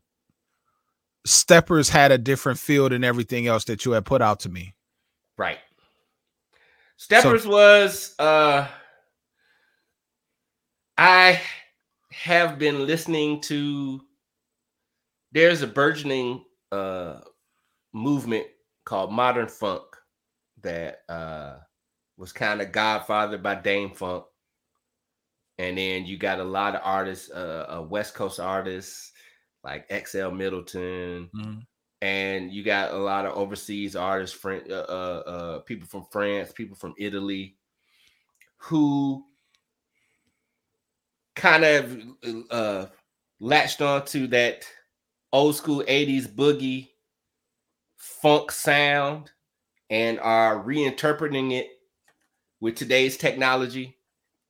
Steppers had a different feel than everything else that you had put out to me. Right. Steppers so, was. uh I have been listening to. There's a burgeoning uh movement called modern funk that uh was kind of godfathered by Dâm-Funk and then you got a lot of artists, uh, uh West Coast artists like XL Middleton, mm-hmm. and you got a lot of overseas artists, friend, uh, uh, uh, people from France, people from Italy, who kind of uh, latched onto that old school 80s boogie funk sound and are reinterpreting it with today's technology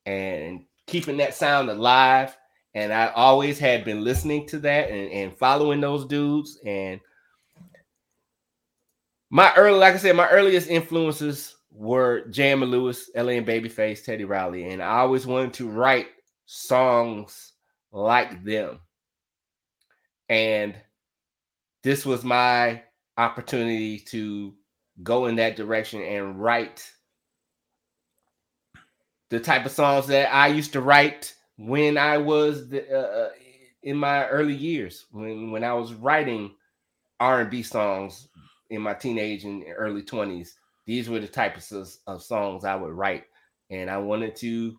and keeping that sound alive. And I always had been listening to that and, and following those dudes. And my early, like I said, my earliest influences were Jam and Lewis, LA and Babyface, Teddy Riley. And I always wanted to write songs like them. And this was my opportunity to go in that direction and write the type of songs that I used to write when I was the, uh, uh in my early years when when I was writing R&B songs in my teenage and early 20s these were the types of, of songs I would write and I wanted to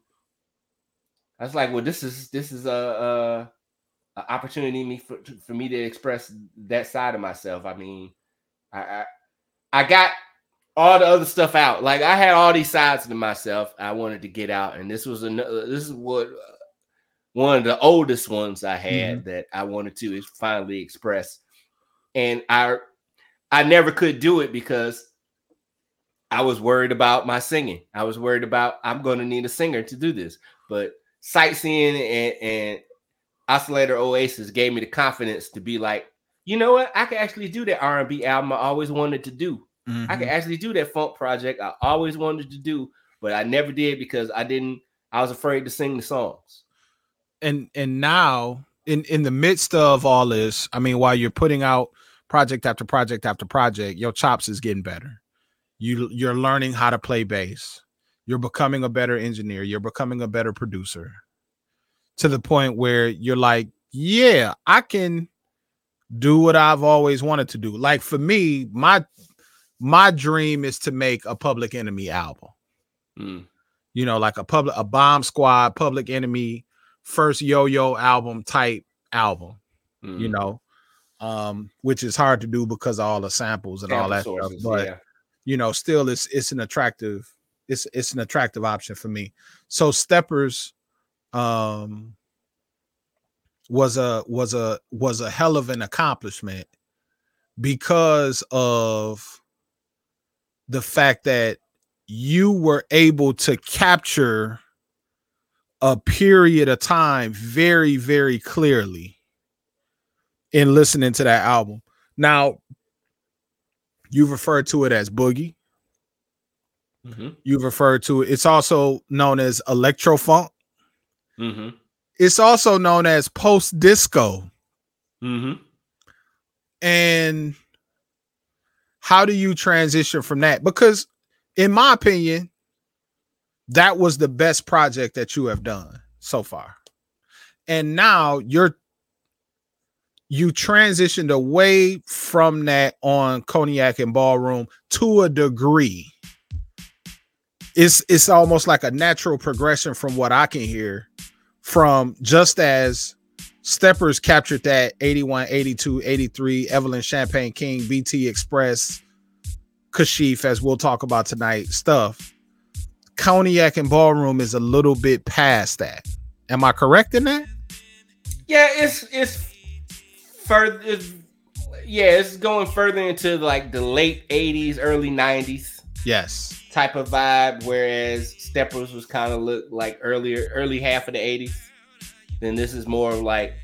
I was like well this is this is a, a, a opportunity me for, for me to express that side of myself I mean I, I I got all the other stuff out. Like I had all these sides to myself I wanted to get out, and this was another. This is what uh, one of the oldest ones I had mm-hmm. that I wanted to finally express, and I I never could do it because I was worried about my singing. I was worried about I'm going to need a singer to do this, but sightseeing and, and Oscillator Oasis gave me the confidence to be like, you know what? I could actually do that R&B album I always wanted to do. Mm-hmm. I could actually do that funk project I always wanted to do, but I never did because I didn't. I was afraid to sing the songs. And and now in in the midst of all this, I mean, while you're putting out project after project after project, your chops is getting better. You you're learning how to play bass. You're becoming a better engineer. You're becoming a better producer. To the point where you're like, yeah, I can do what I've always wanted to do. Like for me, my my dream is to make a Public Enemy album. Mm. You know, like a public a Bomb Squad, Public Enemy, first Yo Yo album type album. You Mm. know, um, which is hard to do because of all the samples and all that sources, stuff. But yeah. you know, still it's it's an attractive it's it's an attractive option for me. So Steppers um was a was a was a hell of an accomplishment because of the fact that you were able to capture a period of time very very clearly in listening to that album. Now you've referred to it as boogie. Mhm. You've referred to it. It's also known as electro funk. Mhm. It's also known as post disco. Mhm. And how do you transition from that? Because, in my opinion, that was the best project that you have done so far. And now you're you transitioned away from that on cognac and ballroom to a degree. It's it's almost like a natural progression from what I can hear from just as Steppers captured that 81, 82, 83, Evelyn Champagne King, BT Express, Kashif, as we'll talk about tonight, stuff. Cognac and Ballroom is a little bit past that. Am I correct in that? Yeah, it's it's further. It's, yeah, it's going further into like the late '80s, early '90s Yes. Type of vibe, whereas Steppers was kind of look like earlier, early half of the '80s. Then this is more of like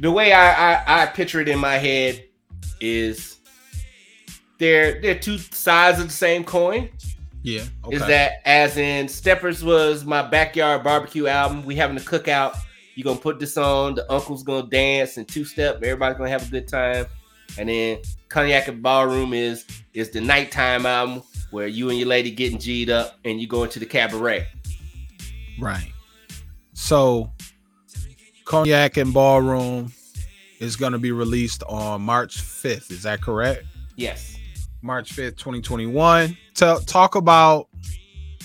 the way I, I I picture it in my head is they're they're two sides of the same coin. Yeah. is that as in Steppers was my backyard barbecue album. We having a cookout. You're gonna put this on. The uncle's gonna dance and two step. Everybody's gonna have a good time. And then Cognac and Ballroom is is the nighttime album where you and your lady getting G'd up and you go into the cabaret. right? So, Cognac and Ballroom is going to be released on March 5th. Is that correct? Yes. March 5th, 2021. Tell talk about,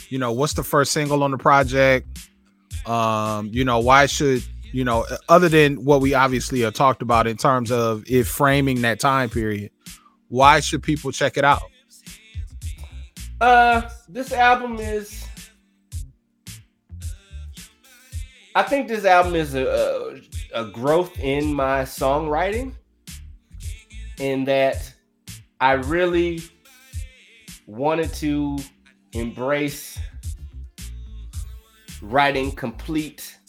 you know, what's the first single on the project? Um, you know, why should, you know, other than what we obviously have talked about in terms of it framing that time period, why should people check it out? Uh, this album is. I think this album is a, a, a growth in my songwriting, in that I really wanted to embrace writing complete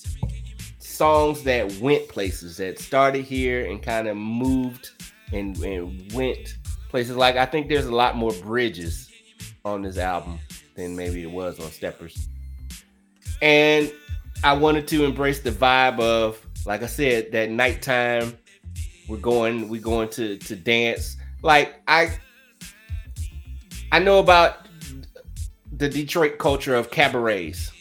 songs that went places that started here and kind of moved and, and went places like I think there's a lot more bridges on this album than maybe it was on Steppers. And I wanted to embrace the vibe of, like I said, that nighttime. We're going, we're going to to dance. Like I, I know about the Detroit culture of cabarets,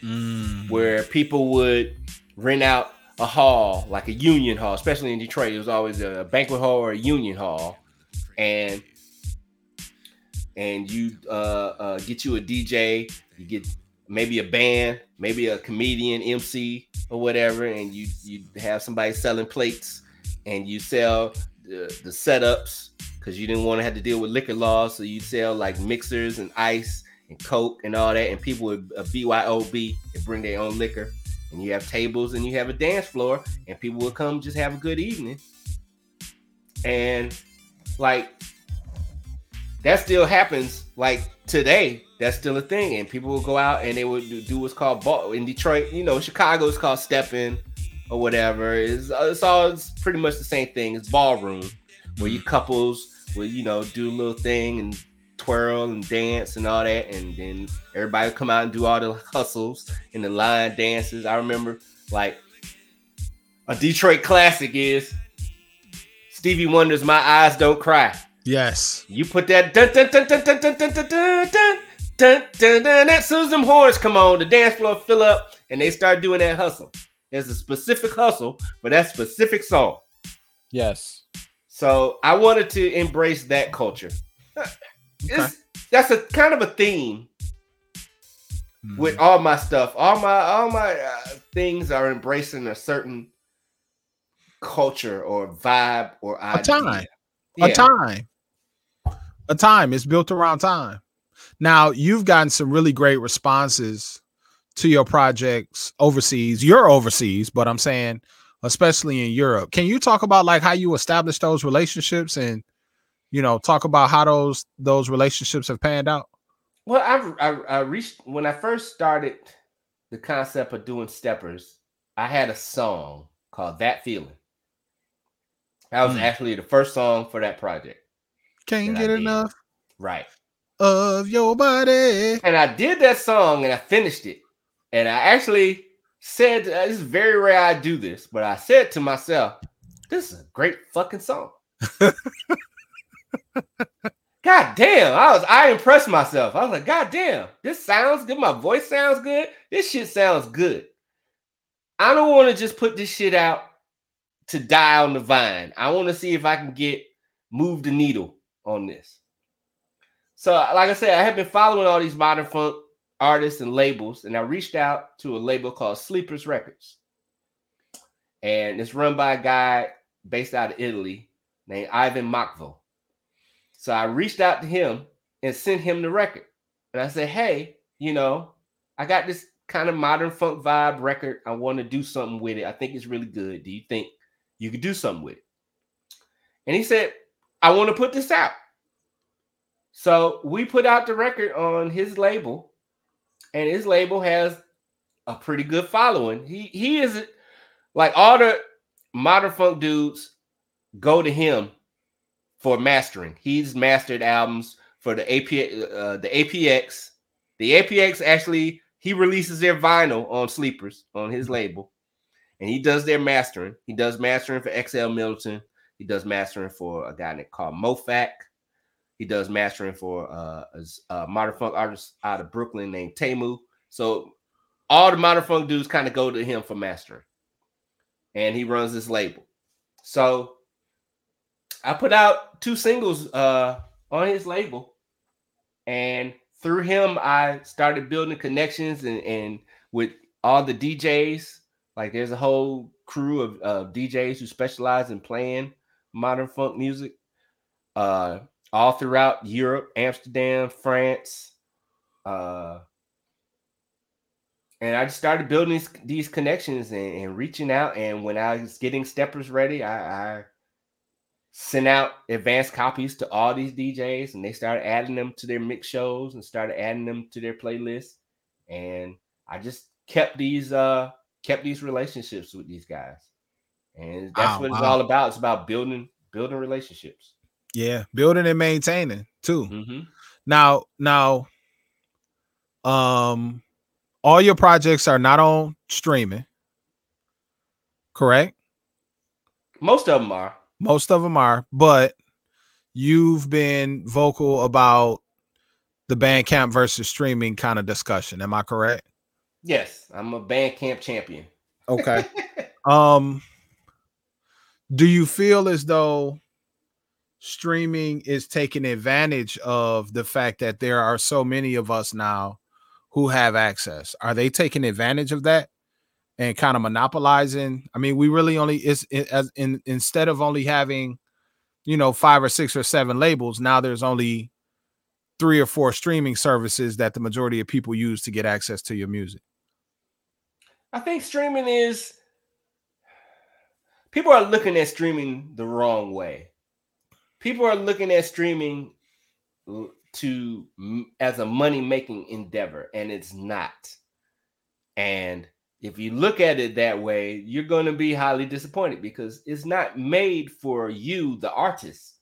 mm. where people would rent out a hall, like a union hall, especially in Detroit. It was always a banquet hall or a union hall, and and you uh, uh, get you a DJ, you get maybe a band, maybe a comedian, MC or whatever, and you you have somebody selling plates, and you sell the, the setups because you didn't want to have to deal with liquor laws, so you sell like mixers and ice and coke and all that, and people would uh, BYOB and bring their own liquor, and you have tables and you have a dance floor, and people will come just have a good evening, and like that still happens like today that's still a thing and people will go out and they would do, what's called ball in detroit you know chicago is called stepping or whatever. It's, uh, it's all it's pretty much the same thing. It's ballroom where you couples will you know do a little thing and twirl and dance and all that, and then everybody come out and do all the hustles and the line dances. I remember like a Detroit classic is Stevie Wonder's "My Eyes Don't Cry." Yes. You put that dun dun dun dun dun dun dun dun dun dun dun dun dun. Soon as them horns come on, the dance floor fill up, and they start doing that hustle. There's a specific hustle for that specific song. Yes. So I wanted to embrace that culture. It's, that's a kind of a theme with all my stuff. All my all my uh, things are embracing a certain culture or vibe or a time. Yeah. A time. A time. It's built around time. Now you've gotten some really great responses to your projects overseas. You're overseas, but I'm saying especially in Europe. Can you talk about like how you establish those relationships and you know talk about how those those relationships have panned out? Well, I, I I reached when I first started the concept of doing steppers. I had a song called "That Feeling." That was Mm. actually the first song for that project. Can't get enough Right. of your body. And I did that song and I finished it. And I actually said, uh, this is very rare I do this, but I said to myself, this is a great fucking song. God damn. I was I impressed myself. I was like, God damn, this sounds good. My voice sounds good. This shit sounds good. I don't want to just put this shit out to die on the vine. I want to see if I can get move the needle on this. So, like I said, I have been following all these modern funk artists and labels, and I reached out to a label called Sleepers Records. And it's run by a guy based out of Italy named Ivan Makvo. So I reached out to him and sent him the record. And I said, hey, you know, I got this kind of modern funk vibe record. I want to do something with it. I think it's really good. Do you think you could do something with it? And he said, I want to put this out. So we put out the record on his label, and his label has a pretty good following. He he is like all the modern funk dudes go to him for mastering. He's mastered albums for the AP uh, the APX. The APX actually he releases their vinyl on Sleepers on his label, and he does their mastering. He does mastering for XL Middleton. He does mastering for a guy named called Mofac. He does mastering for uh, a, a modern funk artist out of Brooklyn named Tamu. So all the modern funk dudes kind of go to him for mastering, and he runs this label. So I put out two singles uh, on his label, and through him, I started building connections and, and with all the DJs. Like there's a whole crew of uh, DJs who specialize in playing modern funk music, uh, all throughout Europe, Amsterdam, France. Uh, and I just started building these, these connections and, and reaching out. And when I was getting steppers ready, I, I sent out advanced copies to all these DJs, and they started adding them to their mix shows and started adding them to their playlists. And I just kept these uh kept these relationships with these guys. And that's Wow, what it's wow. all about. It's about building building relationships. Yeah, building and maintaining too. Mhm. Now, now, um, all your projects are not on streaming, correct? Most of them are. Most of them are, but you've been vocal about the Bandcamp versus streaming kind of discussion. Am I correct? Yes, I'm a Bandcamp champion. Okay. um, do you feel as though streaming is taking advantage of the fact that there are so many of us now who have access? Are they taking advantage of that and kind of monopolizing? I mean, we really only is as in instead of only having, you know, five or six or seven labels, now there's only three or four streaming services that the majority of people use to get access to your music. I think streaming is people are looking at streaming the wrong way. People are looking at streaming to as a money making endeavor and it's not. And if you look at it that way, you're going to be highly disappointed because it's not made for you, the artist,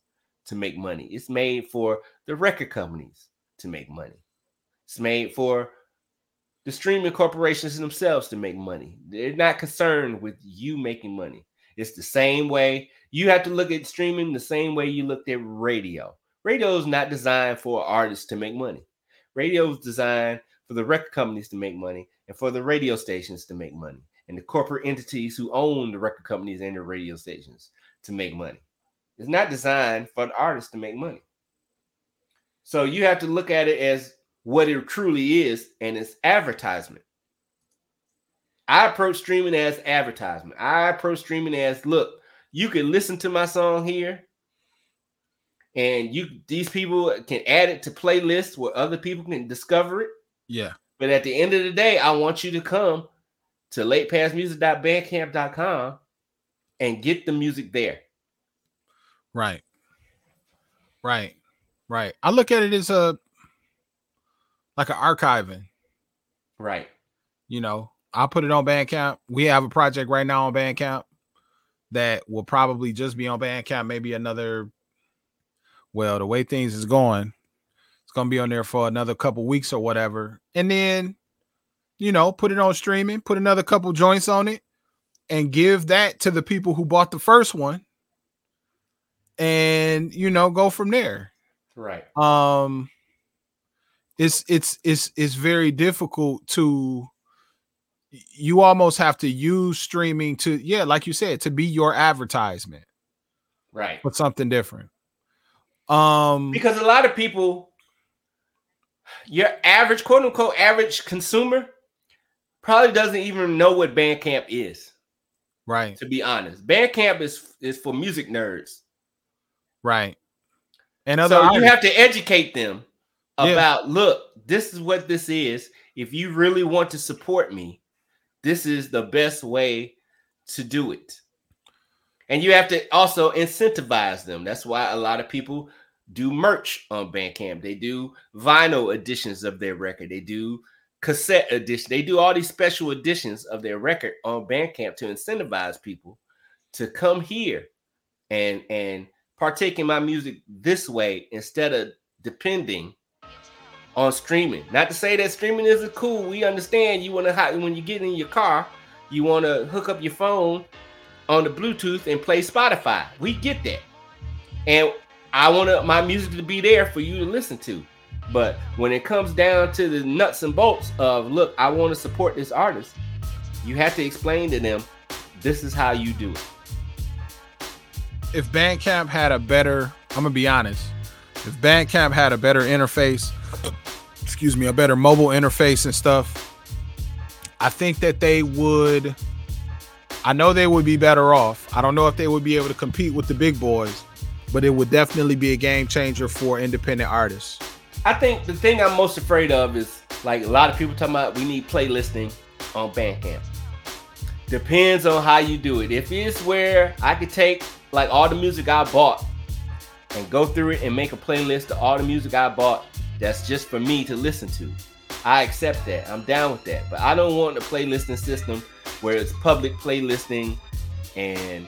to make money. It's made for the record companies to make money. It's made for the streaming corporations themselves to make money. They're not concerned with you making money. It's the same way you have to look at streaming the same way you looked at radio. Radio is not designed for artists to make money. Radio is designed for the record companies to make money and for the radio stations to make money and the corporate entities who own the record companies and the radio stations to make money. It's not designed for the artists to make money. So you have to look at it as what it truly is, and it's advertisement. I approach streaming as advertisement. I approach streaming as look, you can listen to my song here, and you these people can add it to playlists where other people can discover it. Yeah. But at the end of the day, I want you to come to latepassmusic.bandcamp.com and get the music there. Right. Right. Right. I look at it as a like an archiving. Right. You know, I'll put it on Bandcamp. We have a project right now on Bandcamp that will probably just be on Bandcamp maybe another well, the way things is going, it's gonna be on there for another couple weeks or whatever. And then, you know, put it on streaming, put another couple joints on it, and give that to the people who bought the first one. And you know, go from there. Right. Um it's it's it's it's very difficult to you almost have to use streaming to yeah like you said to be your advertisement right. but something different. Um because a lot of people your average quote unquote average consumer probably doesn't even know what bandcamp is right. to be honest. Bandcamp is is for music nerds. Right. And other so artists. you have to educate them about yeah. look this is what this is. If you really want to support me this is the best way to do it. And you have to also incentivize them. That's why a lot of people do merch on Bandcamp. They do vinyl editions of their record. They do cassette edition. They do all these special editions of their record on Bandcamp to incentivize people to come here and and partake in my music this way instead of depending on streaming. Not to say that streaming isn't cool. We understand you want to when you get in your car, you want to hook up your phone on the Bluetooth and play Spotify. We get that, and I want my music to be there for you to listen to. But when it comes down to the nuts and bolts of look, I want to support this artist, you have to explain to them this is how you do it. If Bandcamp had a better, I'm gonna be honest, if Bandcamp had a better interface excuse me, a better mobile interface and stuff, I think that they would. I know they would be better off. I don't know if they would be able to compete with the big boys, but it would definitely be a game changer for independent artists. I think the thing I'm most afraid of is like a lot of people talking about we need playlisting on Bandcamp. Depends on how you do it. If it's where I could take like all the music I bought and go through it and make a playlist of all the music I bought that's just for me to listen to. I accept that. I'm down with that. But I don't want a playlisting system where it's public playlisting and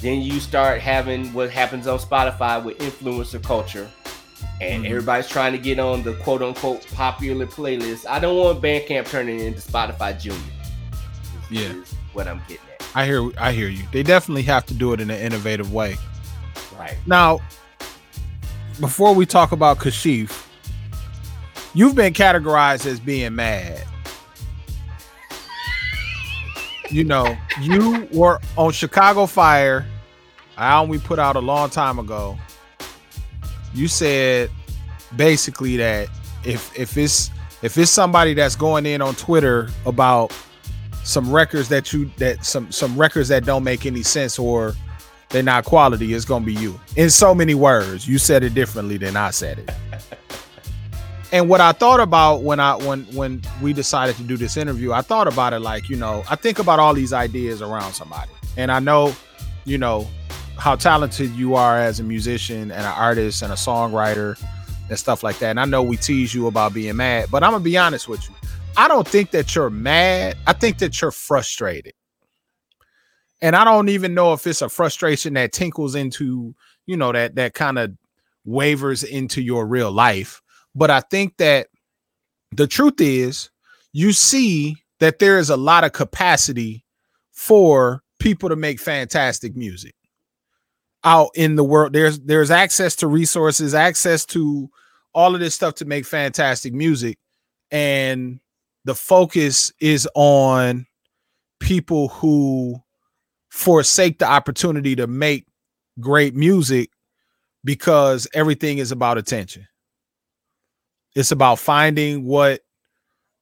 then you start having what happens on Spotify with influencer culture and mm-hmm. everybody's trying to get on the quote unquote popular playlist. I don't want Bandcamp turning into Spotify Junior. yeah. what I'm getting at. I hear I hear you. They definitely have to do it in an innovative way. Right. Now, before we talk about Kashif, You've been categorized as being mad. You know, you were on Chicago Fire, album we put out a long time ago. You said basically that if if it's if it's somebody that's going in on Twitter about some records that you that some some records that don't make any sense or they're not quality, it's gonna be you. In so many words, you said it differently than I said it and what I thought about when I when when we decided to do this interview, I thought about it like, you know, I think about all these ideas around somebody. And I know, you know, how talented you are as a musician and an artist and a songwriter and stuff like that. And I know we tease you about being mad, but I'm gonna be honest with you. I don't think that you're mad. I think that you're frustrated. And I don't even know if it's a frustration that tinkles into, you know, that that kind of wavers into your real life. But I think that the truth is you see that there is a lot of capacity for people to make fantastic music out in the world. There's there's access to resources, access to all of this stuff to make fantastic music. And the focus is on people who forsake the opportunity to make great music because everything is about attention. It's about finding what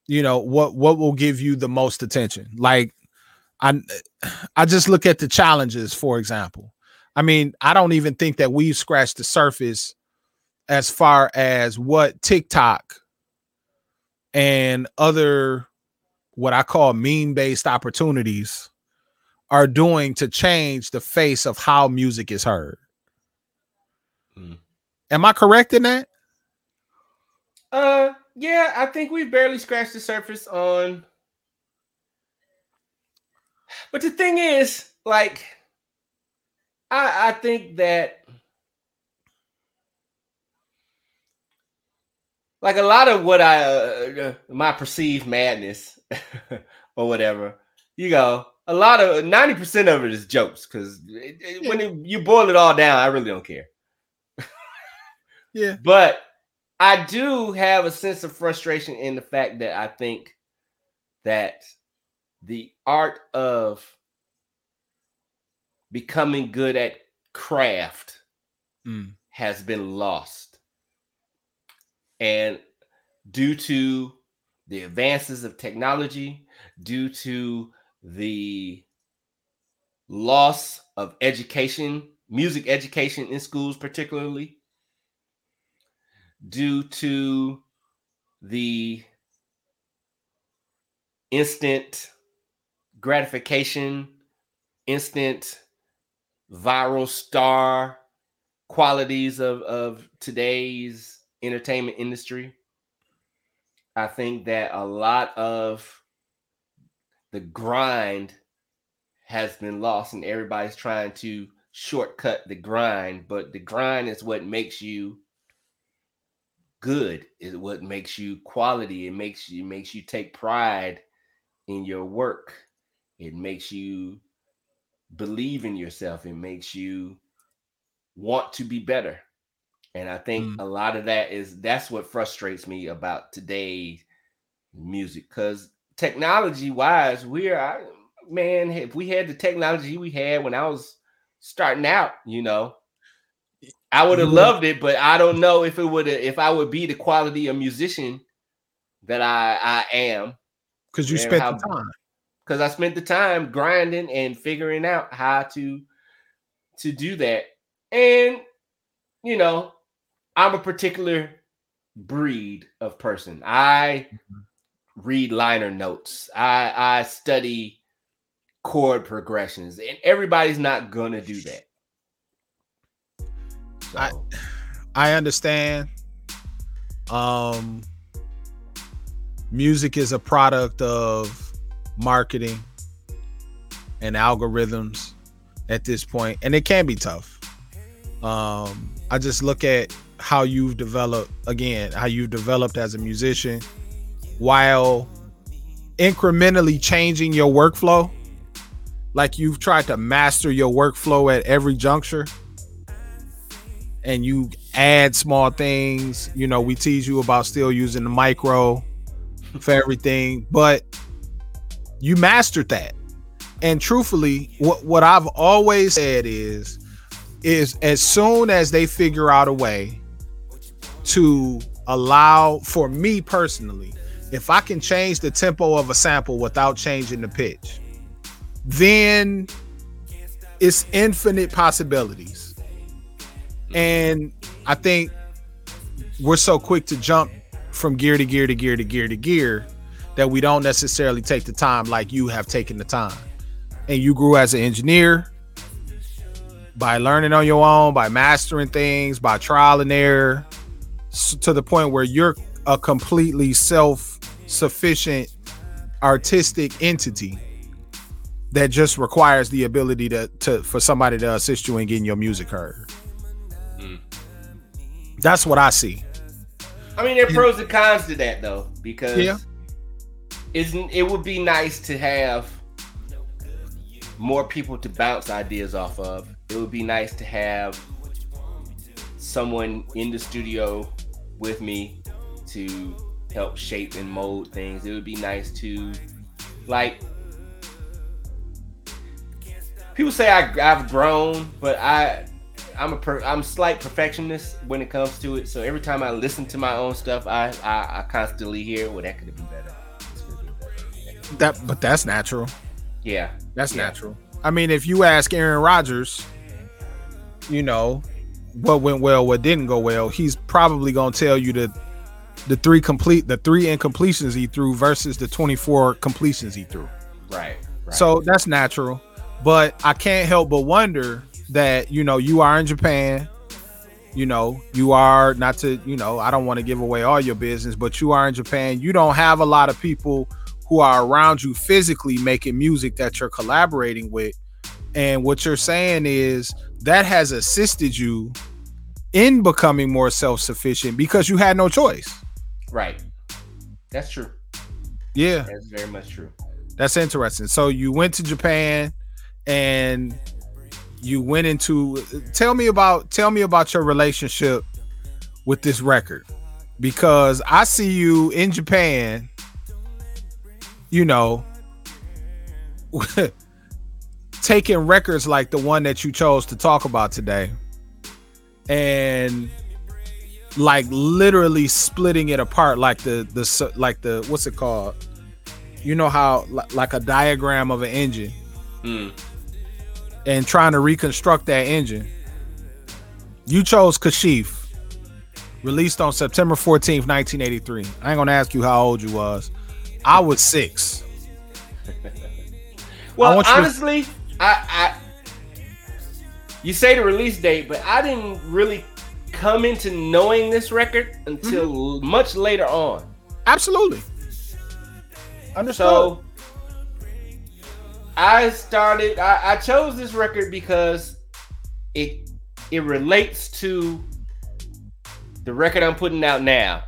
you know what what will give you the most attention. Like I I just look at the challenges for example. I mean, I don't even think that we've scratched the surface as far as what TikTok and other what I call meme based opportunities are doing to change the face of how music is heard. Mm. Am I correct in that? Uh yeah, I think we barely scratched the surface on but the thing is, like I I think that like a lot of what I uh, my perceived madness or whatever, you go. A lot of ninety percent of it is jokes because when it, you boil it all down, I really don't care. yeah, but I do have a sense of frustration in the fact that I think that the art of becoming good at craft mm. has been lost and due to the advances of technology, due to the loss of education, music education in schools, particularly, due to the instant gratification, instant viral star qualities of, of today's entertainment industry. I think that a lot of the grind has been lost and everybody's trying to shortcut the grind, but the grind is what makes you good, is what makes you quality. It makes you makes you take pride in your work. It makes you believe in yourself. It makes you want to be better. And I think mm. a lot of that is that's what frustrates me about today's music because technology wise, we're I, man, if we had the technology we had when I was starting out, you know, I would have loved it, but I don't know if it would if I would be the quality of musician that I I am. Because you spent how, the time. Because I spent the time grinding and figuring out how to to do that. And you know, I'm a particular breed of person. I mm-hmm. read liner notes. I I study chord progressions, and everybody's not gonna do that. So. I I understand. Um, music is a product of marketing and algorithms at this point, and it can be tough. Um, I just look at how you've developed again, how you've developed as a musician while incrementally changing your workflow. Like you've tried to master your workflow at every juncture and you add small things. You know, we tease you about still using the micro for everything, but you mastered that. And truthfully, what, what I've always said is is as soon as they figure out a way to allow for me personally, if I can change the tempo of a sample without changing the pitch, then it's infinite possibilities. And I think we're so quick to jump from gear to gear to gear to gear to gear that we don't necessarily take the time like you have taken the time. And you grew as an engineer by learning on your own, by mastering things, by trial and error, to the point where you're a completely self sufficient artistic entity that just requires the ability to to for somebody to assist you in getting your music heard. That's what I see. I mean, there are pros and cons to that though, because yeah. isn't it would be nice to have more people to bounce ideas off of. It would be nice to have someone in the studio with me to help shape and mold things. It would be nice to like people say I, I've grown, but I I'm a per, I'm slight perfectionist when it comes to it. So every time I listen to my own stuff, I I, I constantly hear, well, that could have been better. That, but that's natural. Yeah, that's yeah. natural. I mean, if you ask Aaron Rodgers, you know, what went well, what didn't go well, he's probably gonna tell you that the three complete, the three incompletions he threw versus the 24 completions he threw. Right. right. So that's natural. But I can't help but wonder that, you know, you are in Japan. You know, you are not to, you know, I don't want to give away all your business, but you are in Japan. You don't have a lot of people who are around you physically making music that you're collaborating with. And what you're saying is that has assisted you in becoming more self-sufficient because you had no choice. Right. That's true. Yeah. That's very much true. That's interesting. So you went to Japan and you went into tell me about tell me about your relationship with this record. Because I see you in Japan you know taking records like the one that you chose to talk about today and like literally splitting it apart like the the like the what's it called? You know how like a diagram of an engine? Mm and trying to reconstruct that engine. You chose Kashif, released on September 14th, 1983. I ain't gonna ask you how old you was. I was six. well, I honestly, to... I, I you say the release date, but I didn't really come into knowing this record until mm-hmm. much later on. Absolutely. Understood. So I started. I, I chose this record because it it relates to the record I'm putting out now.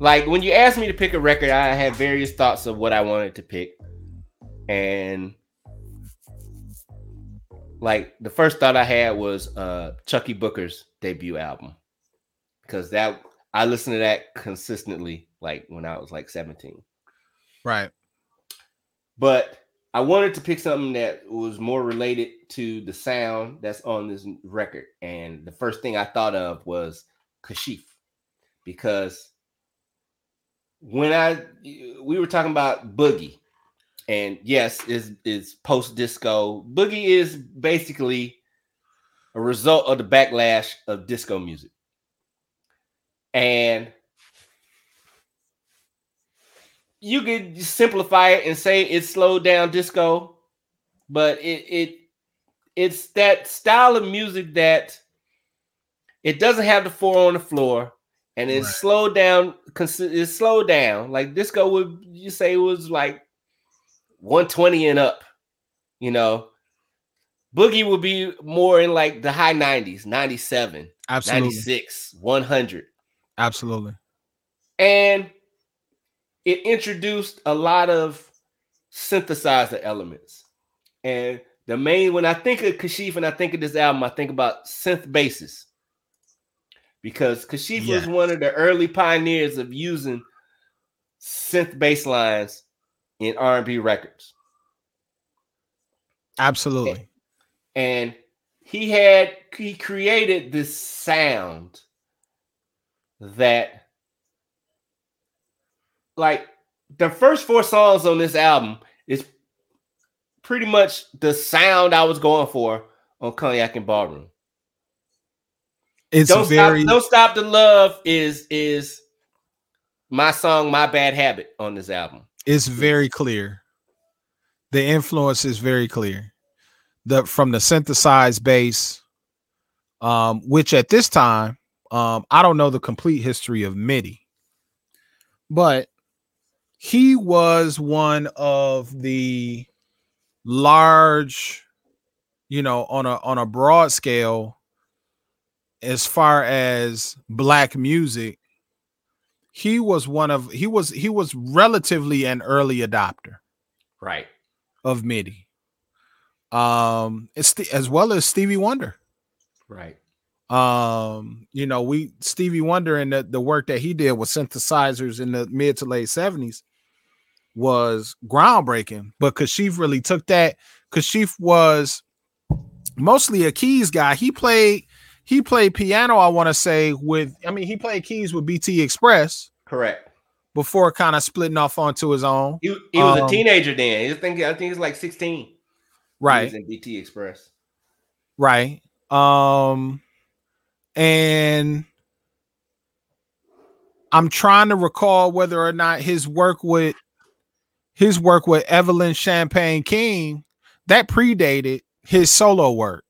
Like when you asked me to pick a record, I had various thoughts of what I wanted to pick, and like the first thought I had was uh Chuckii Booker's debut album because that I listened to that consistently like when I was like 17. Right. But I wanted to pick something that was more related to the sound that's on this record. And the first thing I thought of was Kashif because when I we were talking about Boogie, and yes, is is post disco. Boogie is basically a result of the backlash of disco music. And you could simplify it and say it slowed down disco, but it it it's that style of music that it doesn't have the four on the floor and it's right. slowed down it's slowed down. Like disco would you say was like 120 and up you know? Boogie would be more in like the high 90s 97 absolutely. 96 100 absolutely. And it introduced a lot of synthesizer elements. And the main, when I think of Kashif and I think of this album, I think about synth basses. Because Kashif yeah. was one of the early pioneers of using synth bass lines in R&B records. Absolutely. And, and he had he created this sound that like the first four songs on this album is pretty much the sound I was going for on Cognac and Ballroom. It's don't very stop, don't stop the love is is my song my bad habit on this album. It's very clear. The influence is very clear. The from the synthesized bass, um, which at this time, um, I don't know the complete history of MIDI, but he was one of the large, you know, on a on a broad scale, as far as black music, he was one of he was he was relatively an early adopter Right. of MIDI. Um, it's the, as well as Stevie Wonder. Right. Um, you know, we Stevie Wonder and the, the work that he did with synthesizers in the mid to late 70s was groundbreaking. But Kashif really took that. Kashif was mostly a keys guy. He played he played piano, I want to say, with I mean, he played keys with BT Express Correct. before kind of splitting off onto his own. He, he was Um, a teenager then. I think I think he was like 16. He Right. in BT Express. right um and i'm trying to recall whether or not his work with his work with evelyn champagne king that predated his solo work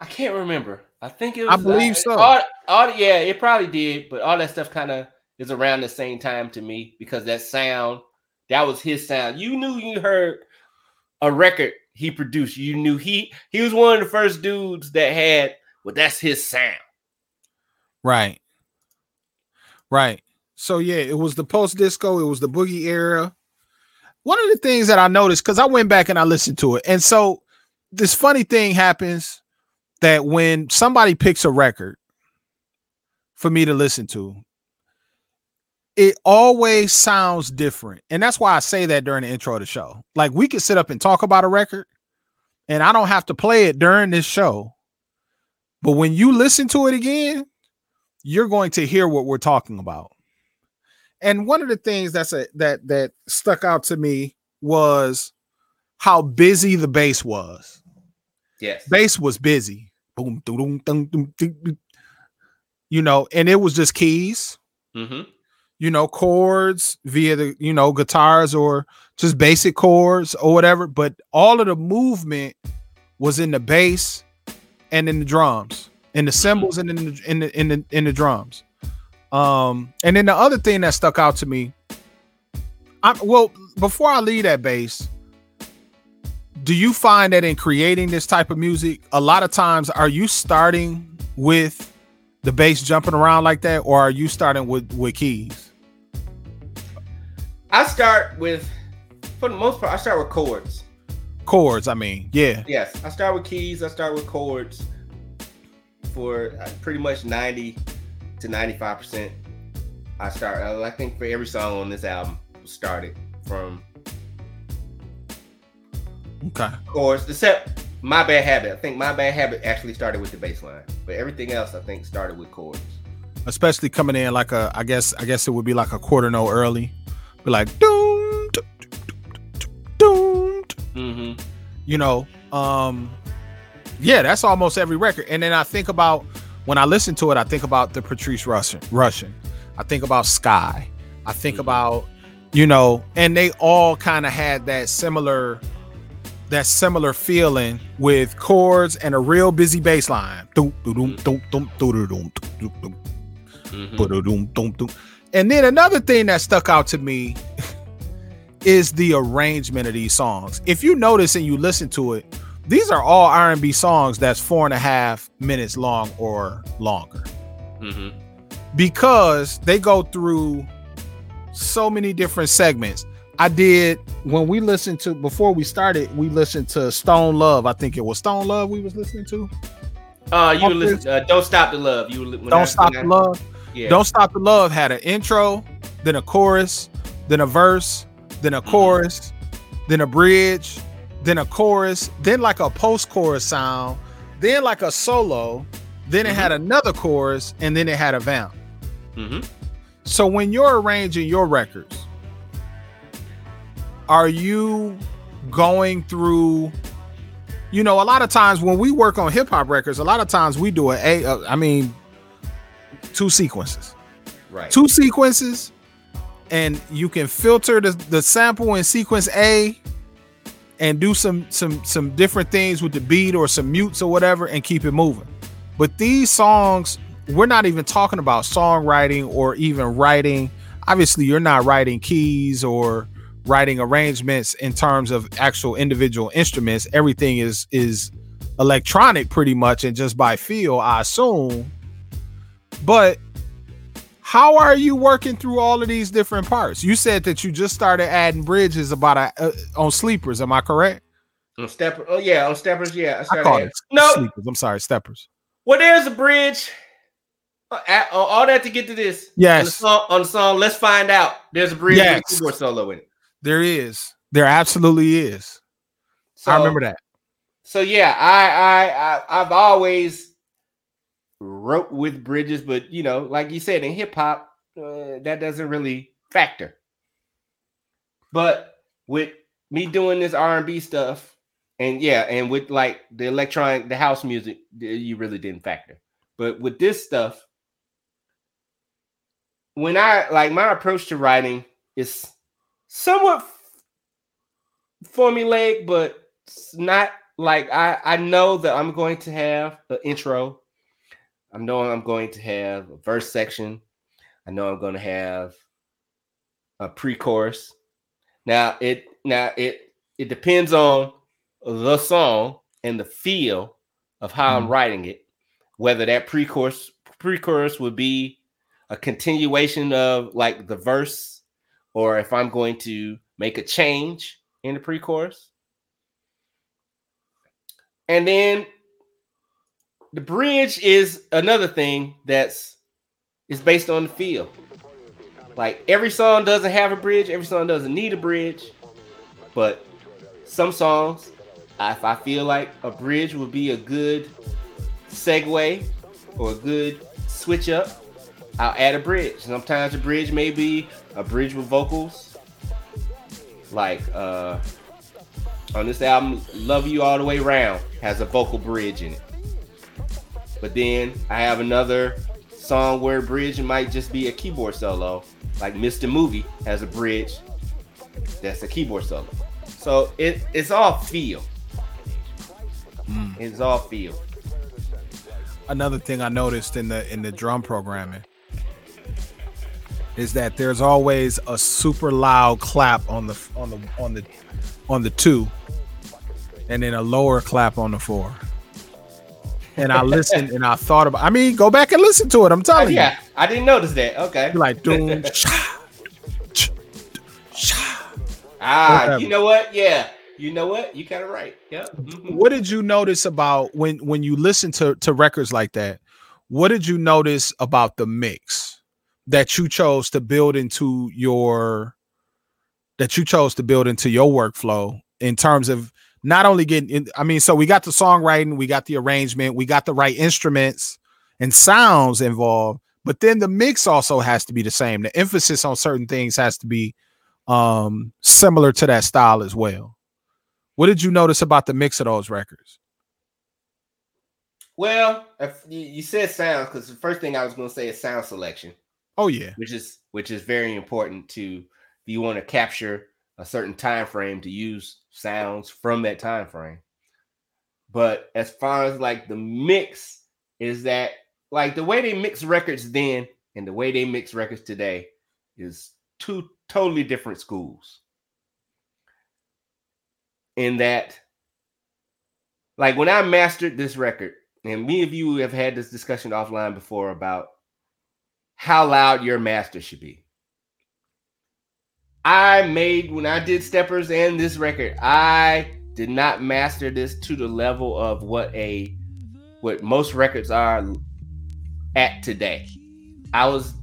I can't remember. I think it I was. Uh, believe so. All, all, yeah, it probably did, but all that stuff kind of is around the same time to me because that sound, that was his sound. You knew you heard a record he produced. You knew he he was one of the first dudes that had. Well, that's his sound. right right so yeah it was the post disco it was the boogie era one of the things that i noticed because i went back and i listened to it and so this funny thing happens that when somebody picks a record for me to listen to, it always sounds different. And that's why I say that during the intro of the show. Like we could sit up and talk about a record, and I don't have to play it during this show. But when you listen to it again, you're going to hear what we're talking about. And one of the things that's a that that stuck out to me was how busy the bass was Yes. bass was busy. Boom, doo, doo, dum, dum, doo, doo. You know, and it was just keys, hmm you know, chords via the, you know, guitars or just basic chords or whatever. But all of the movement was in the bass and in the drums, in the cymbals and in the in the in the, in the drums. Um, and then the other thing that stuck out to me, I well, before I leave that base, do you find that in creating this type of music, a lot of times are you starting with the bass jumping around like that, or are you starting with with keys? I start with, for the most part, I start with chords. Chords, I mean, yeah. Yes, I start with keys. I start with chords for uh, pretty much 90 to 95 percent. I start. I think for every song on this album started from Okay. chords, except "My Bad Habit." I think "My Bad Habit" actually started with the bass line, but everything else I think started with chords. Especially coming in like a, I guess, I guess it would be like a quarter note early, be like doom, doom, doom, doom, Mm-hmm. you know um yeah that's almost every record and then i think about when I listen to it, I think about the Patrice Rushen. Rushen. I think about Skyy. I think mm-hmm. about you know, and they all kind of had that similar that similar feeling with chords and a real busy bass line. And then another thing that stuck out to me is the arrangement of these songs. If you notice and you listen to it, these are all R&B songs that's four and a half minutes long or longer Mm-hmm. because they go through so many different segments. I did when we listened to before we started, we listened to Stone Love. I think it was Stone Love we was listening to. Uh, you listening. Uh, Don't stop the love. You Don't I- Stop the I- Love. Yeah. Don't Stop the Love had an intro, then a chorus, then a verse, then a Mhm. chorus, then a bridge, then a chorus, then like a post chorus sound, then like a solo, then it had another chorus, and then it had a vamp. Mm-hmm. So when you're arranging your records, are you going through you know a lot of times when we work on hip hop records a lot of times we do a a uh, mean two sequences Right. two sequences and you can filter the, the sample in sequence A and do some some some different things with the beat or some mutes or whatever and keep it moving. But these songs, we're not even talking about songwriting or even writing obviously you're not writing keys or writing arrangements in terms of actual individual instruments. Everything is is electronic pretty much and just by feel, I assume. But how are you working through all of these different parts? You said that you just started adding bridges about a, uh, on sleepers. Am I correct? On stepper. Oh yeah, on steppers. Yeah, I, I call it no sleepers. I'm sorry, steppers. Well, there's a bridge. Uh, uh, all that to get to this. Yes. On the song, on the song let's find out. There's a bridge yes. keyboard solo in it. There is. There absolutely is. So, I remember that. So yeah, I I, I I've always wrote with bridges, but you know, like you said in hip hop, uh, that doesn't really factor. But with me doing this R and B stuff, and yeah, and with like the electronic, the house music, you really didn't factor. But with this stuff, when I like my approach to writing is somewhat formulaic, but not like I I know that I'm going to have an intro. I know I'm going to have a verse section. I know I'm going to have a pre-chorus. Now it now it it depends on the song and the feel of how mm I'm writing it. Whether that pre-chorus pre-chorus would be a continuation of like the verse, or if I'm going to make a change in the pre-chorus. And then the bridge is another thing that's is based on the feel. Like every song doesn't have a bridge, every song doesn't need a bridge, but some songs, if I feel like a bridge would be a good segue or a good switch up, I'll add a bridge. Sometimes a bridge may be a bridge with vocals, like uh on this album, Love You All the Way Round has a vocal bridge in it. But then I have another song where bridge might just be a keyboard solo, like Mr. Movie has a bridge that's a keyboard solo. So it, it's all feel. Mm. It's all feel. Another thing I noticed in the in the drum programming is that there's always a super loud clap on the on the on the on the two, and then a lower clap on the four. And I listened and I thought about. I mean, go back and listen to it. I'm telling yeah, you. Yeah, I didn't notice that. Okay. You're like doom. ah, Whatever. you know what? Yeah, you know what? You kind of right. Yeah. Mm-hmm. What did you notice about when when you listen to to records like that? What did you notice about the mix that you chose to build into your that you chose to build into your workflow in terms of not only getting in, I mean, so we got the songwriting, we got the arrangement, we got the right instruments and sounds involved, but then the mix also has to be the same. The emphasis on certain things has to be um similar to that style as well. What did you notice about the mix of those records? Well, you said sounds because the first thing I was going to say is sound selection. Oh yeah, which is which is very important to if you want to capture a certain time frame to use sounds from that time frame. But as far as like the mix is that like the way they mix records then and the way they mix records today is two totally different schools. In that like when I mastered this record, and me and you have had this discussion offline before about how loud your master should be. I made when I did steppers and this record, I did not master this to the level of what a what most records are at today. I was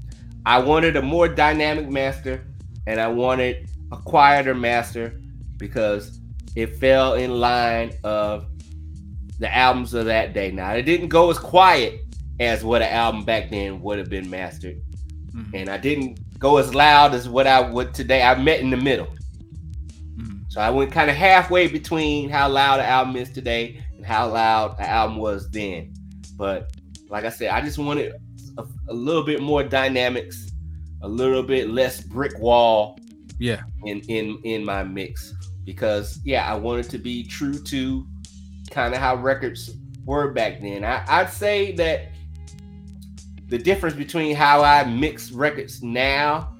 I wanted a more dynamic master and I wanted a quieter master because it fell in line of the albums of that day. Now it didn't go as quiet as what an album back then would have been mastered. Mm-hmm. And I didn't go as loud as what I would today. I met in the middle. Mm-hmm. So I went kind of halfway between how loud the album is today and how loud the album was then. But like I said, I just wanted a, a little bit more dynamics, a little bit less brick wall. Yeah. In in in my mix because yeah, I wanted to be true to kind of how records were back then. I, I'd say that the difference between how I mix records now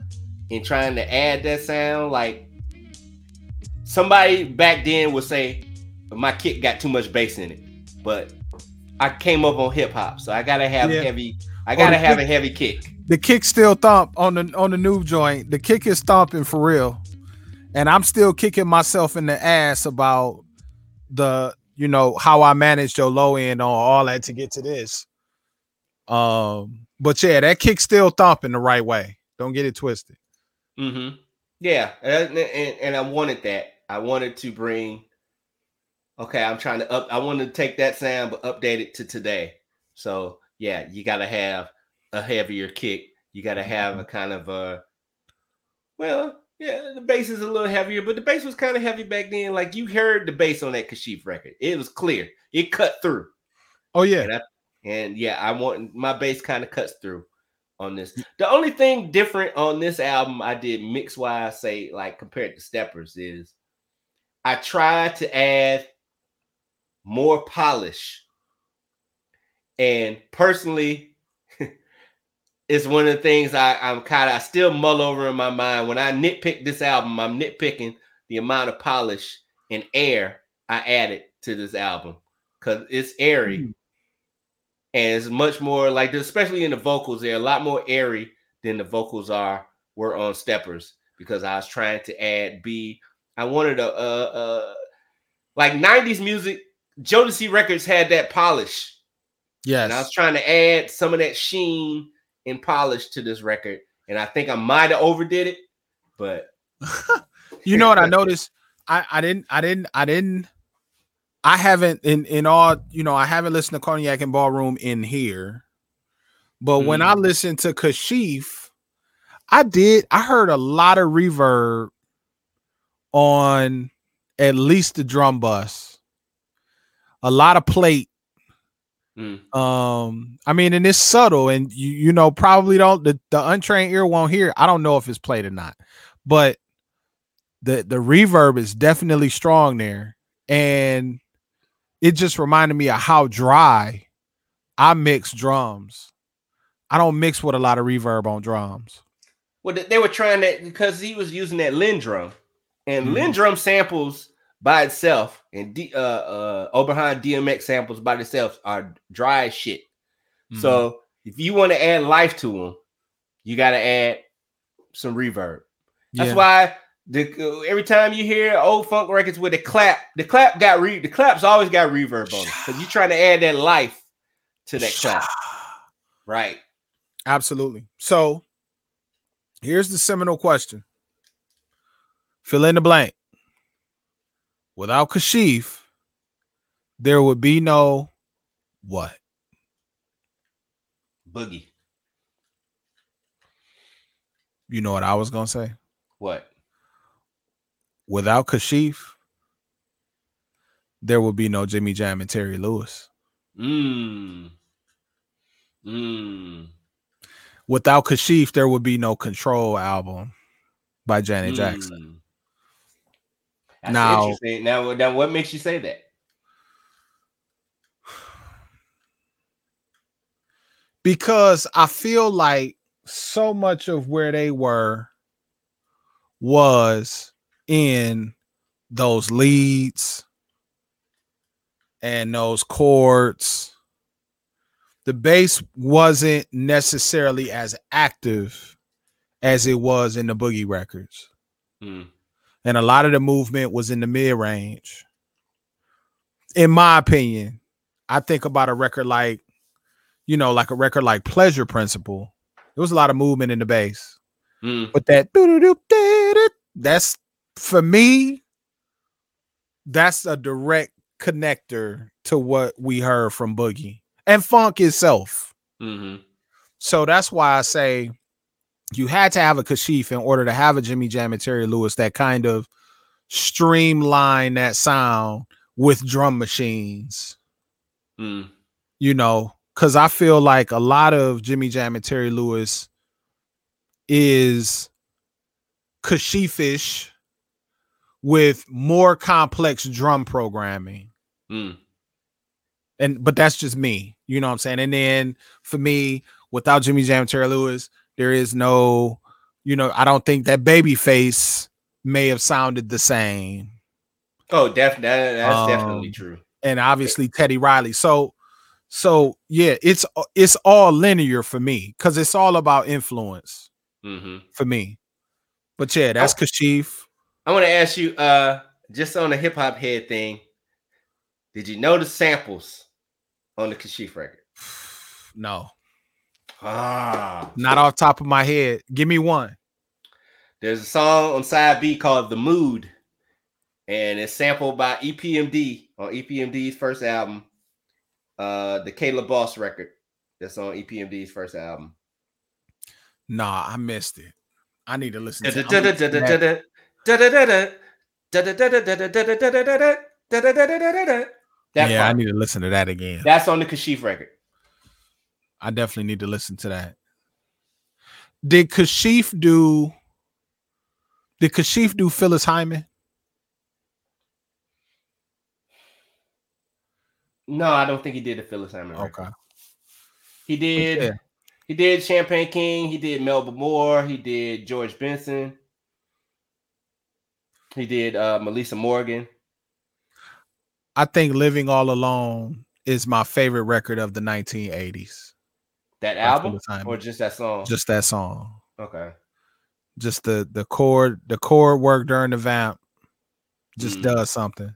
and trying to add that sound, like somebody back then would say my kick got too much bass in it, but I came up on hip hop, so I gotta have yeah. heavy. I oh, gotta have kick, a heavy kick. The kick still thump on the on the new joint. The kick is thumping for real, and I'm still kicking myself in the ass about the you know how I managed your low end on all that to get to this. Um, but yeah, that kick still thumping the right way. Don't get it twisted. Mm-hmm. Yeah, and, and, and I wanted that. I wanted to bring. Okay, I'm trying to up. I wanted to take that sound but update it to today. So yeah, you got to have a heavier kick. You got to have a kind of a. Well, yeah, the bass is a little heavier, but the bass was kind of heavy back then. Like you heard the bass on that Kashif record, it was clear. It cut through. Oh yeah, and, I, and yeah, I want my bass kind of cuts through on this. The only thing different on this album I did mix wise, say like compared to Steppers, is I tried to add more polish. And personally, it's one of the things I, I'm kind of I still mull over in my mind. When I nitpick this album, I'm nitpicking the amount of polish and air I added to this album because it's airy mm. And it's much more like especially in the vocals, they're a lot more airy than the vocals are were on Steppers because I was trying to add B I wanted a, a, a like 90s music. Jodeci Records had that polish. Yes. And I was trying to add some of that sheen and polish to this record. And I think I might have overdid it, but you know what I noticed? I, I didn't, I didn't, I didn't, I haven't in in all, you know, I haven't listened to Cognac and Ballroom in here. But mm. when I mm. listened to Kashif, I did, I heard a lot of reverb on at least the drum bus. A lot of plate. Mm. Um, I mean, and it's subtle, and you you know probably don't the, the untrained ear won't hear. I don't know if it's played or not, but the the reverb is definitely strong there, and it just reminded me of how dry I mix drums. I don't mix with a lot of reverb on drums. Well, they were trying that because he was using that LinnDrum, and mm-hmm. LinnDrum samples by itself and D, uh, uh, Oberheim DMX samples by themselves are dry as shit. Mm-hmm. So if you want to add life to them, you got to add some reverb. That's yeah. why the every time you hear old funk records with a clap, the clap got re the claps always got reverb on it because you're trying to add that life to that clap. Right. Absolutely. So here's the seminal question fill in the blank. Without Kashif, there would be no what? Boogie. You know what I was gonna say? What? Without Kashif, there would be no Jimmy Jam and Terry Lewis. Mmm. Mmm. Without Kashif, there would be no Control album by Janet mm. Jackson. That's now. Now, now, what makes you say that? Because I feel like so much of where they were was in those leads and those chords. The bass wasn't necessarily as active as it was in the boogie records. Mm and a lot of the movement was in the mid range. In my opinion, I think about a record like, you know, like a record like Pleasure Principle. There was a lot of movement in the bass, mm. but that that's for me. That's a direct connector to what we heard from Boogie and Funk itself. Mm-hmm. So that's why I say you had to have a Kashif in order to have a Jimmy Jam and Terry Lewis that kind of streamline that sound with drum machines. Mm. You know, because I feel like a lot of Jimmy Jam and Terry Lewis is Kashifish with more complex drum programming. Mm. And but that's just me, you know what I'm saying? And then for me, without Jimmy Jam Terry Lewis, there is no you know, I don't think that Babyface may have sounded the same. Oh, definitely. That, that's Um, definitely true. and obviously Teddy Riley. So so yeah, it's it's all linear for me because it's all about influence hmm for me. But yeah, that's Kashif. I want to ask you, uh, just on the hip hop head thing, did you know the samples on the Kashif record? No, Ah, not off top of my head. Give me one. there's a song on side B called "The Mood," and it's sampled by EPMD on EPMD's first album, uh, the Kayla Boss record. That's on EPMD's first album. Nah, I missed it. I need to listen to I'm gonna listen to that. That Yeah, I need to listen to that again. That's on the Kashif record. I definitely need to listen to that. Did Kashif do did Kashif do Phyllis Hyman? No, I don't think he did the Phyllis Hyman. record. Okay. He did. Yeah. He did Champagne King. He did Melba Moore. He did George Benson. He did uh, Meli'sa Morgan. I think Living All Alone is my favorite record of the 1980s. That album or just that song? Just that song. okay. Just the the chord, the chord work during the vamp just Mm. does something.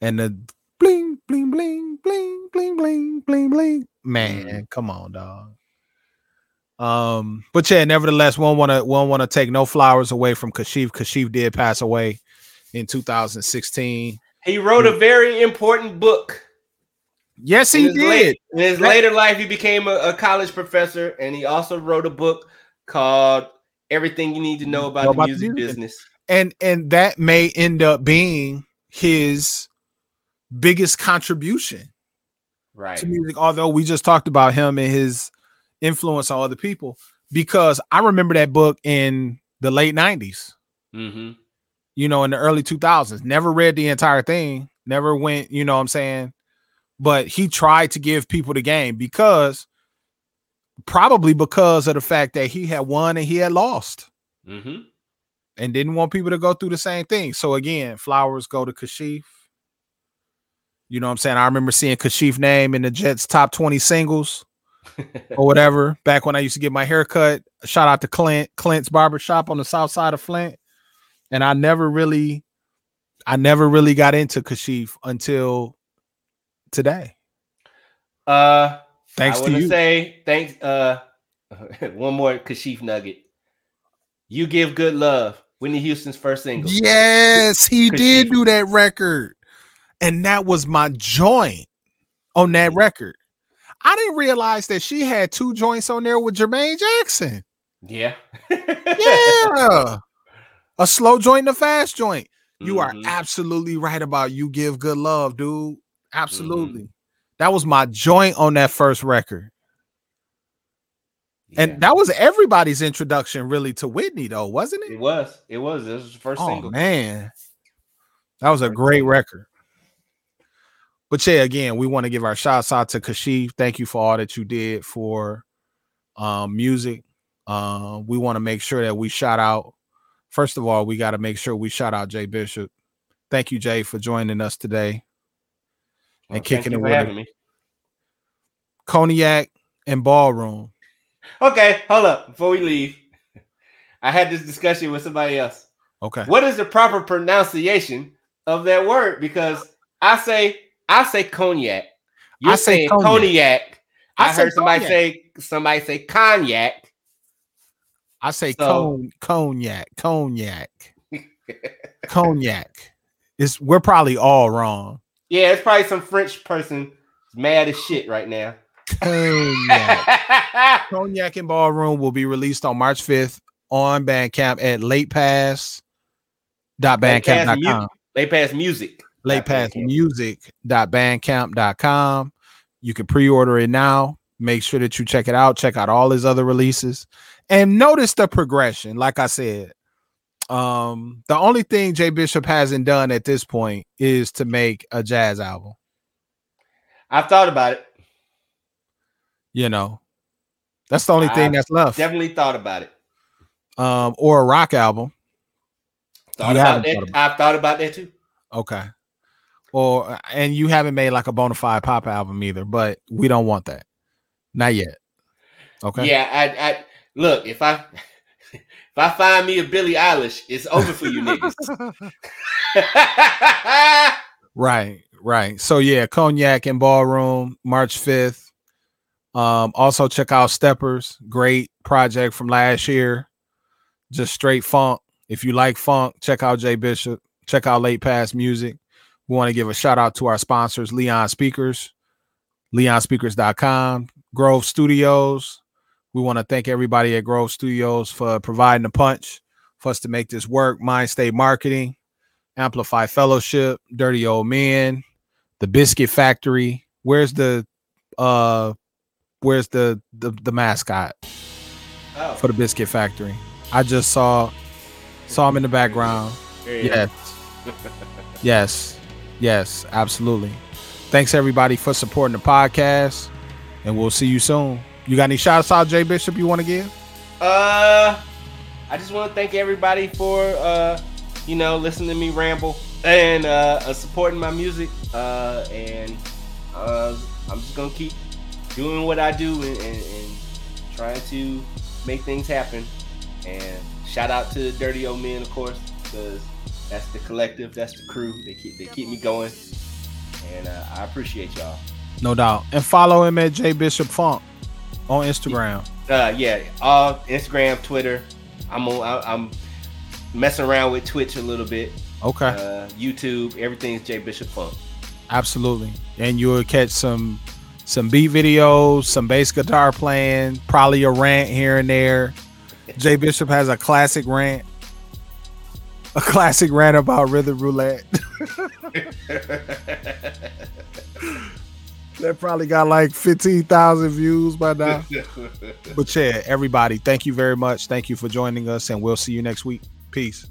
And the bling, bling, bling, bling, bling, bling, bling, bling. Man, Mm. come on, dog. Um, but yeah, nevertheless, one wanna one wanna take no flowers away from Kashif. Kashif did pass away in 2016. He wrote a very important book. Yes, he did. late- in his later life, he became a, a college professor, and he also wrote a book called "Everything You Need to Know About, Know the, about the music music. Business." and and that may end up being his biggest contribution Right. to music although we just talked about him and his influence on other people because i remember that book in the late 90s Mm-hmm. you know in the early 2000s never read the entire thing never went you know what i'm saying but he tried to give people the game because probably because of the fact that he had won and he had lost Mm-hmm. and didn't want people to go through the same thing. So again, flowers go to Kashif. You know what I'm saying? I remember seeing Kashif name in the Jets top 20 singles or whatever back when I used to get my hair cut. Shout out to Clint, Clint's barbershop on the south side of Flint. And I never really, I never really got into Kashif until today. Uh, Thanks I to you. say thanks. Uh, one more Kashif nugget. You give good love. Whitney Houston's first single. Yes, he did do that record. And that was my joint on that record. I didn't realize that she had two joints on there with Jermaine Jackson. Yeah. Yeah. a slow joint and a fast joint. You are Mhm. absolutely right about you give good love, dude. Mm-hmm. Absolutely. That was my joint on that first record. Yeah. And that was everybody's introduction really to Whitney though, wasn't it it? was. It was. This was the first Oh single. man. That was a great record. But yeah, again, we want to give our shouts out to Kashif. Thank you for all that you did for um music. Uh, we want to make sure that we shout out. First of all, we got to make sure we shout out Jay Bishop. Thank you, Jay, for joining us today. Well, and thank kicking you it for with me. Cognac and ballroom. Okay, hold up. Before we leave, I had this discussion with somebody else. Okay. What is the proper pronunciation of that word? Because I say I say cognac. You're I say cognac. cognac. I, I heard somebody cognac. say somebody say cognac. I say So- con- cognac, cognac, cognac. It's we're probably all wrong. Yeah, it's probably some French person mad as shit right now. Cognac. Cognac and Ballroom will be released on March 5th on Bandcamp at latepass.bandcamp.com. Late pass music. latepassmusic.bandcamp.com. You can pre-order it now. Make sure that you check it out. Check out all his other releases. And notice the progression. Like I said, um, the only thing Jay Bishop hasn't done at this point is to make a jazz album. I've thought about it. You know, that's the only thing that's left. Definitely thought about it. um, or a rock album. Thought about that. thought I've thought about that too. Okay. Or and you haven't made like a bona fide pop album either, but we don't want that. Not yet. Okay. Yeah, I, I look if I if I find me a Billie Eilish, it's over for you niggas. Right, right. So yeah, Cognac and Ballroom, March 5th. Um, also check out Steppers, great project from last year. Just straight funk. If you like funk, check out Jay Bishop, check out Late Pass Music. We want to give a shout out to our sponsors, Leon Speakers, leonspeakers.com, Grove Studios. We want to thank everybody at Grove Studios for providing the punch for us to make this work. Mind State Marketing. Amplify Fellowship, Dirty Old Men, The Biscuit Factory. Where's the uh where's the the, the mascot oh, for the Biscuit Factory? I just saw saw him in the background. Yes. Yes. Yes, absolutely. Thanks everybody for supporting the podcast. And we'll see you soon. You got any shots out, Jay Bishop, you want to give? Uh, I just want to thank everybody for uh, you know, listening to me ramble and uh, uh supporting my music. Uh, and uh, I'm just gonna keep doing what I do and, and, and trying to make things happen. And shout out to Dirty Old Men, of course, because that's the collective, that's the crew. They keep they keep me going, and uh, I appreciate y'all. No doubt. And follow him at J Bishop Funk on Instagram. Uh, yeah, all Instagram, Twitter. I'm on. I- I'm messing around with Twitch a little bit. Okay. Uh, YouTube, everything's J Bishop Funk. Absolutely. And you'll catch some some beat videos, some bass guitar playing, probably a rant here and there. J Bishop has a classic rant. A classic rant about rhythm roulette. that probably got like 15,000 views by now. But yeah, everybody, thank you very much. Thank you for joining us, and we'll see you next week. Peace.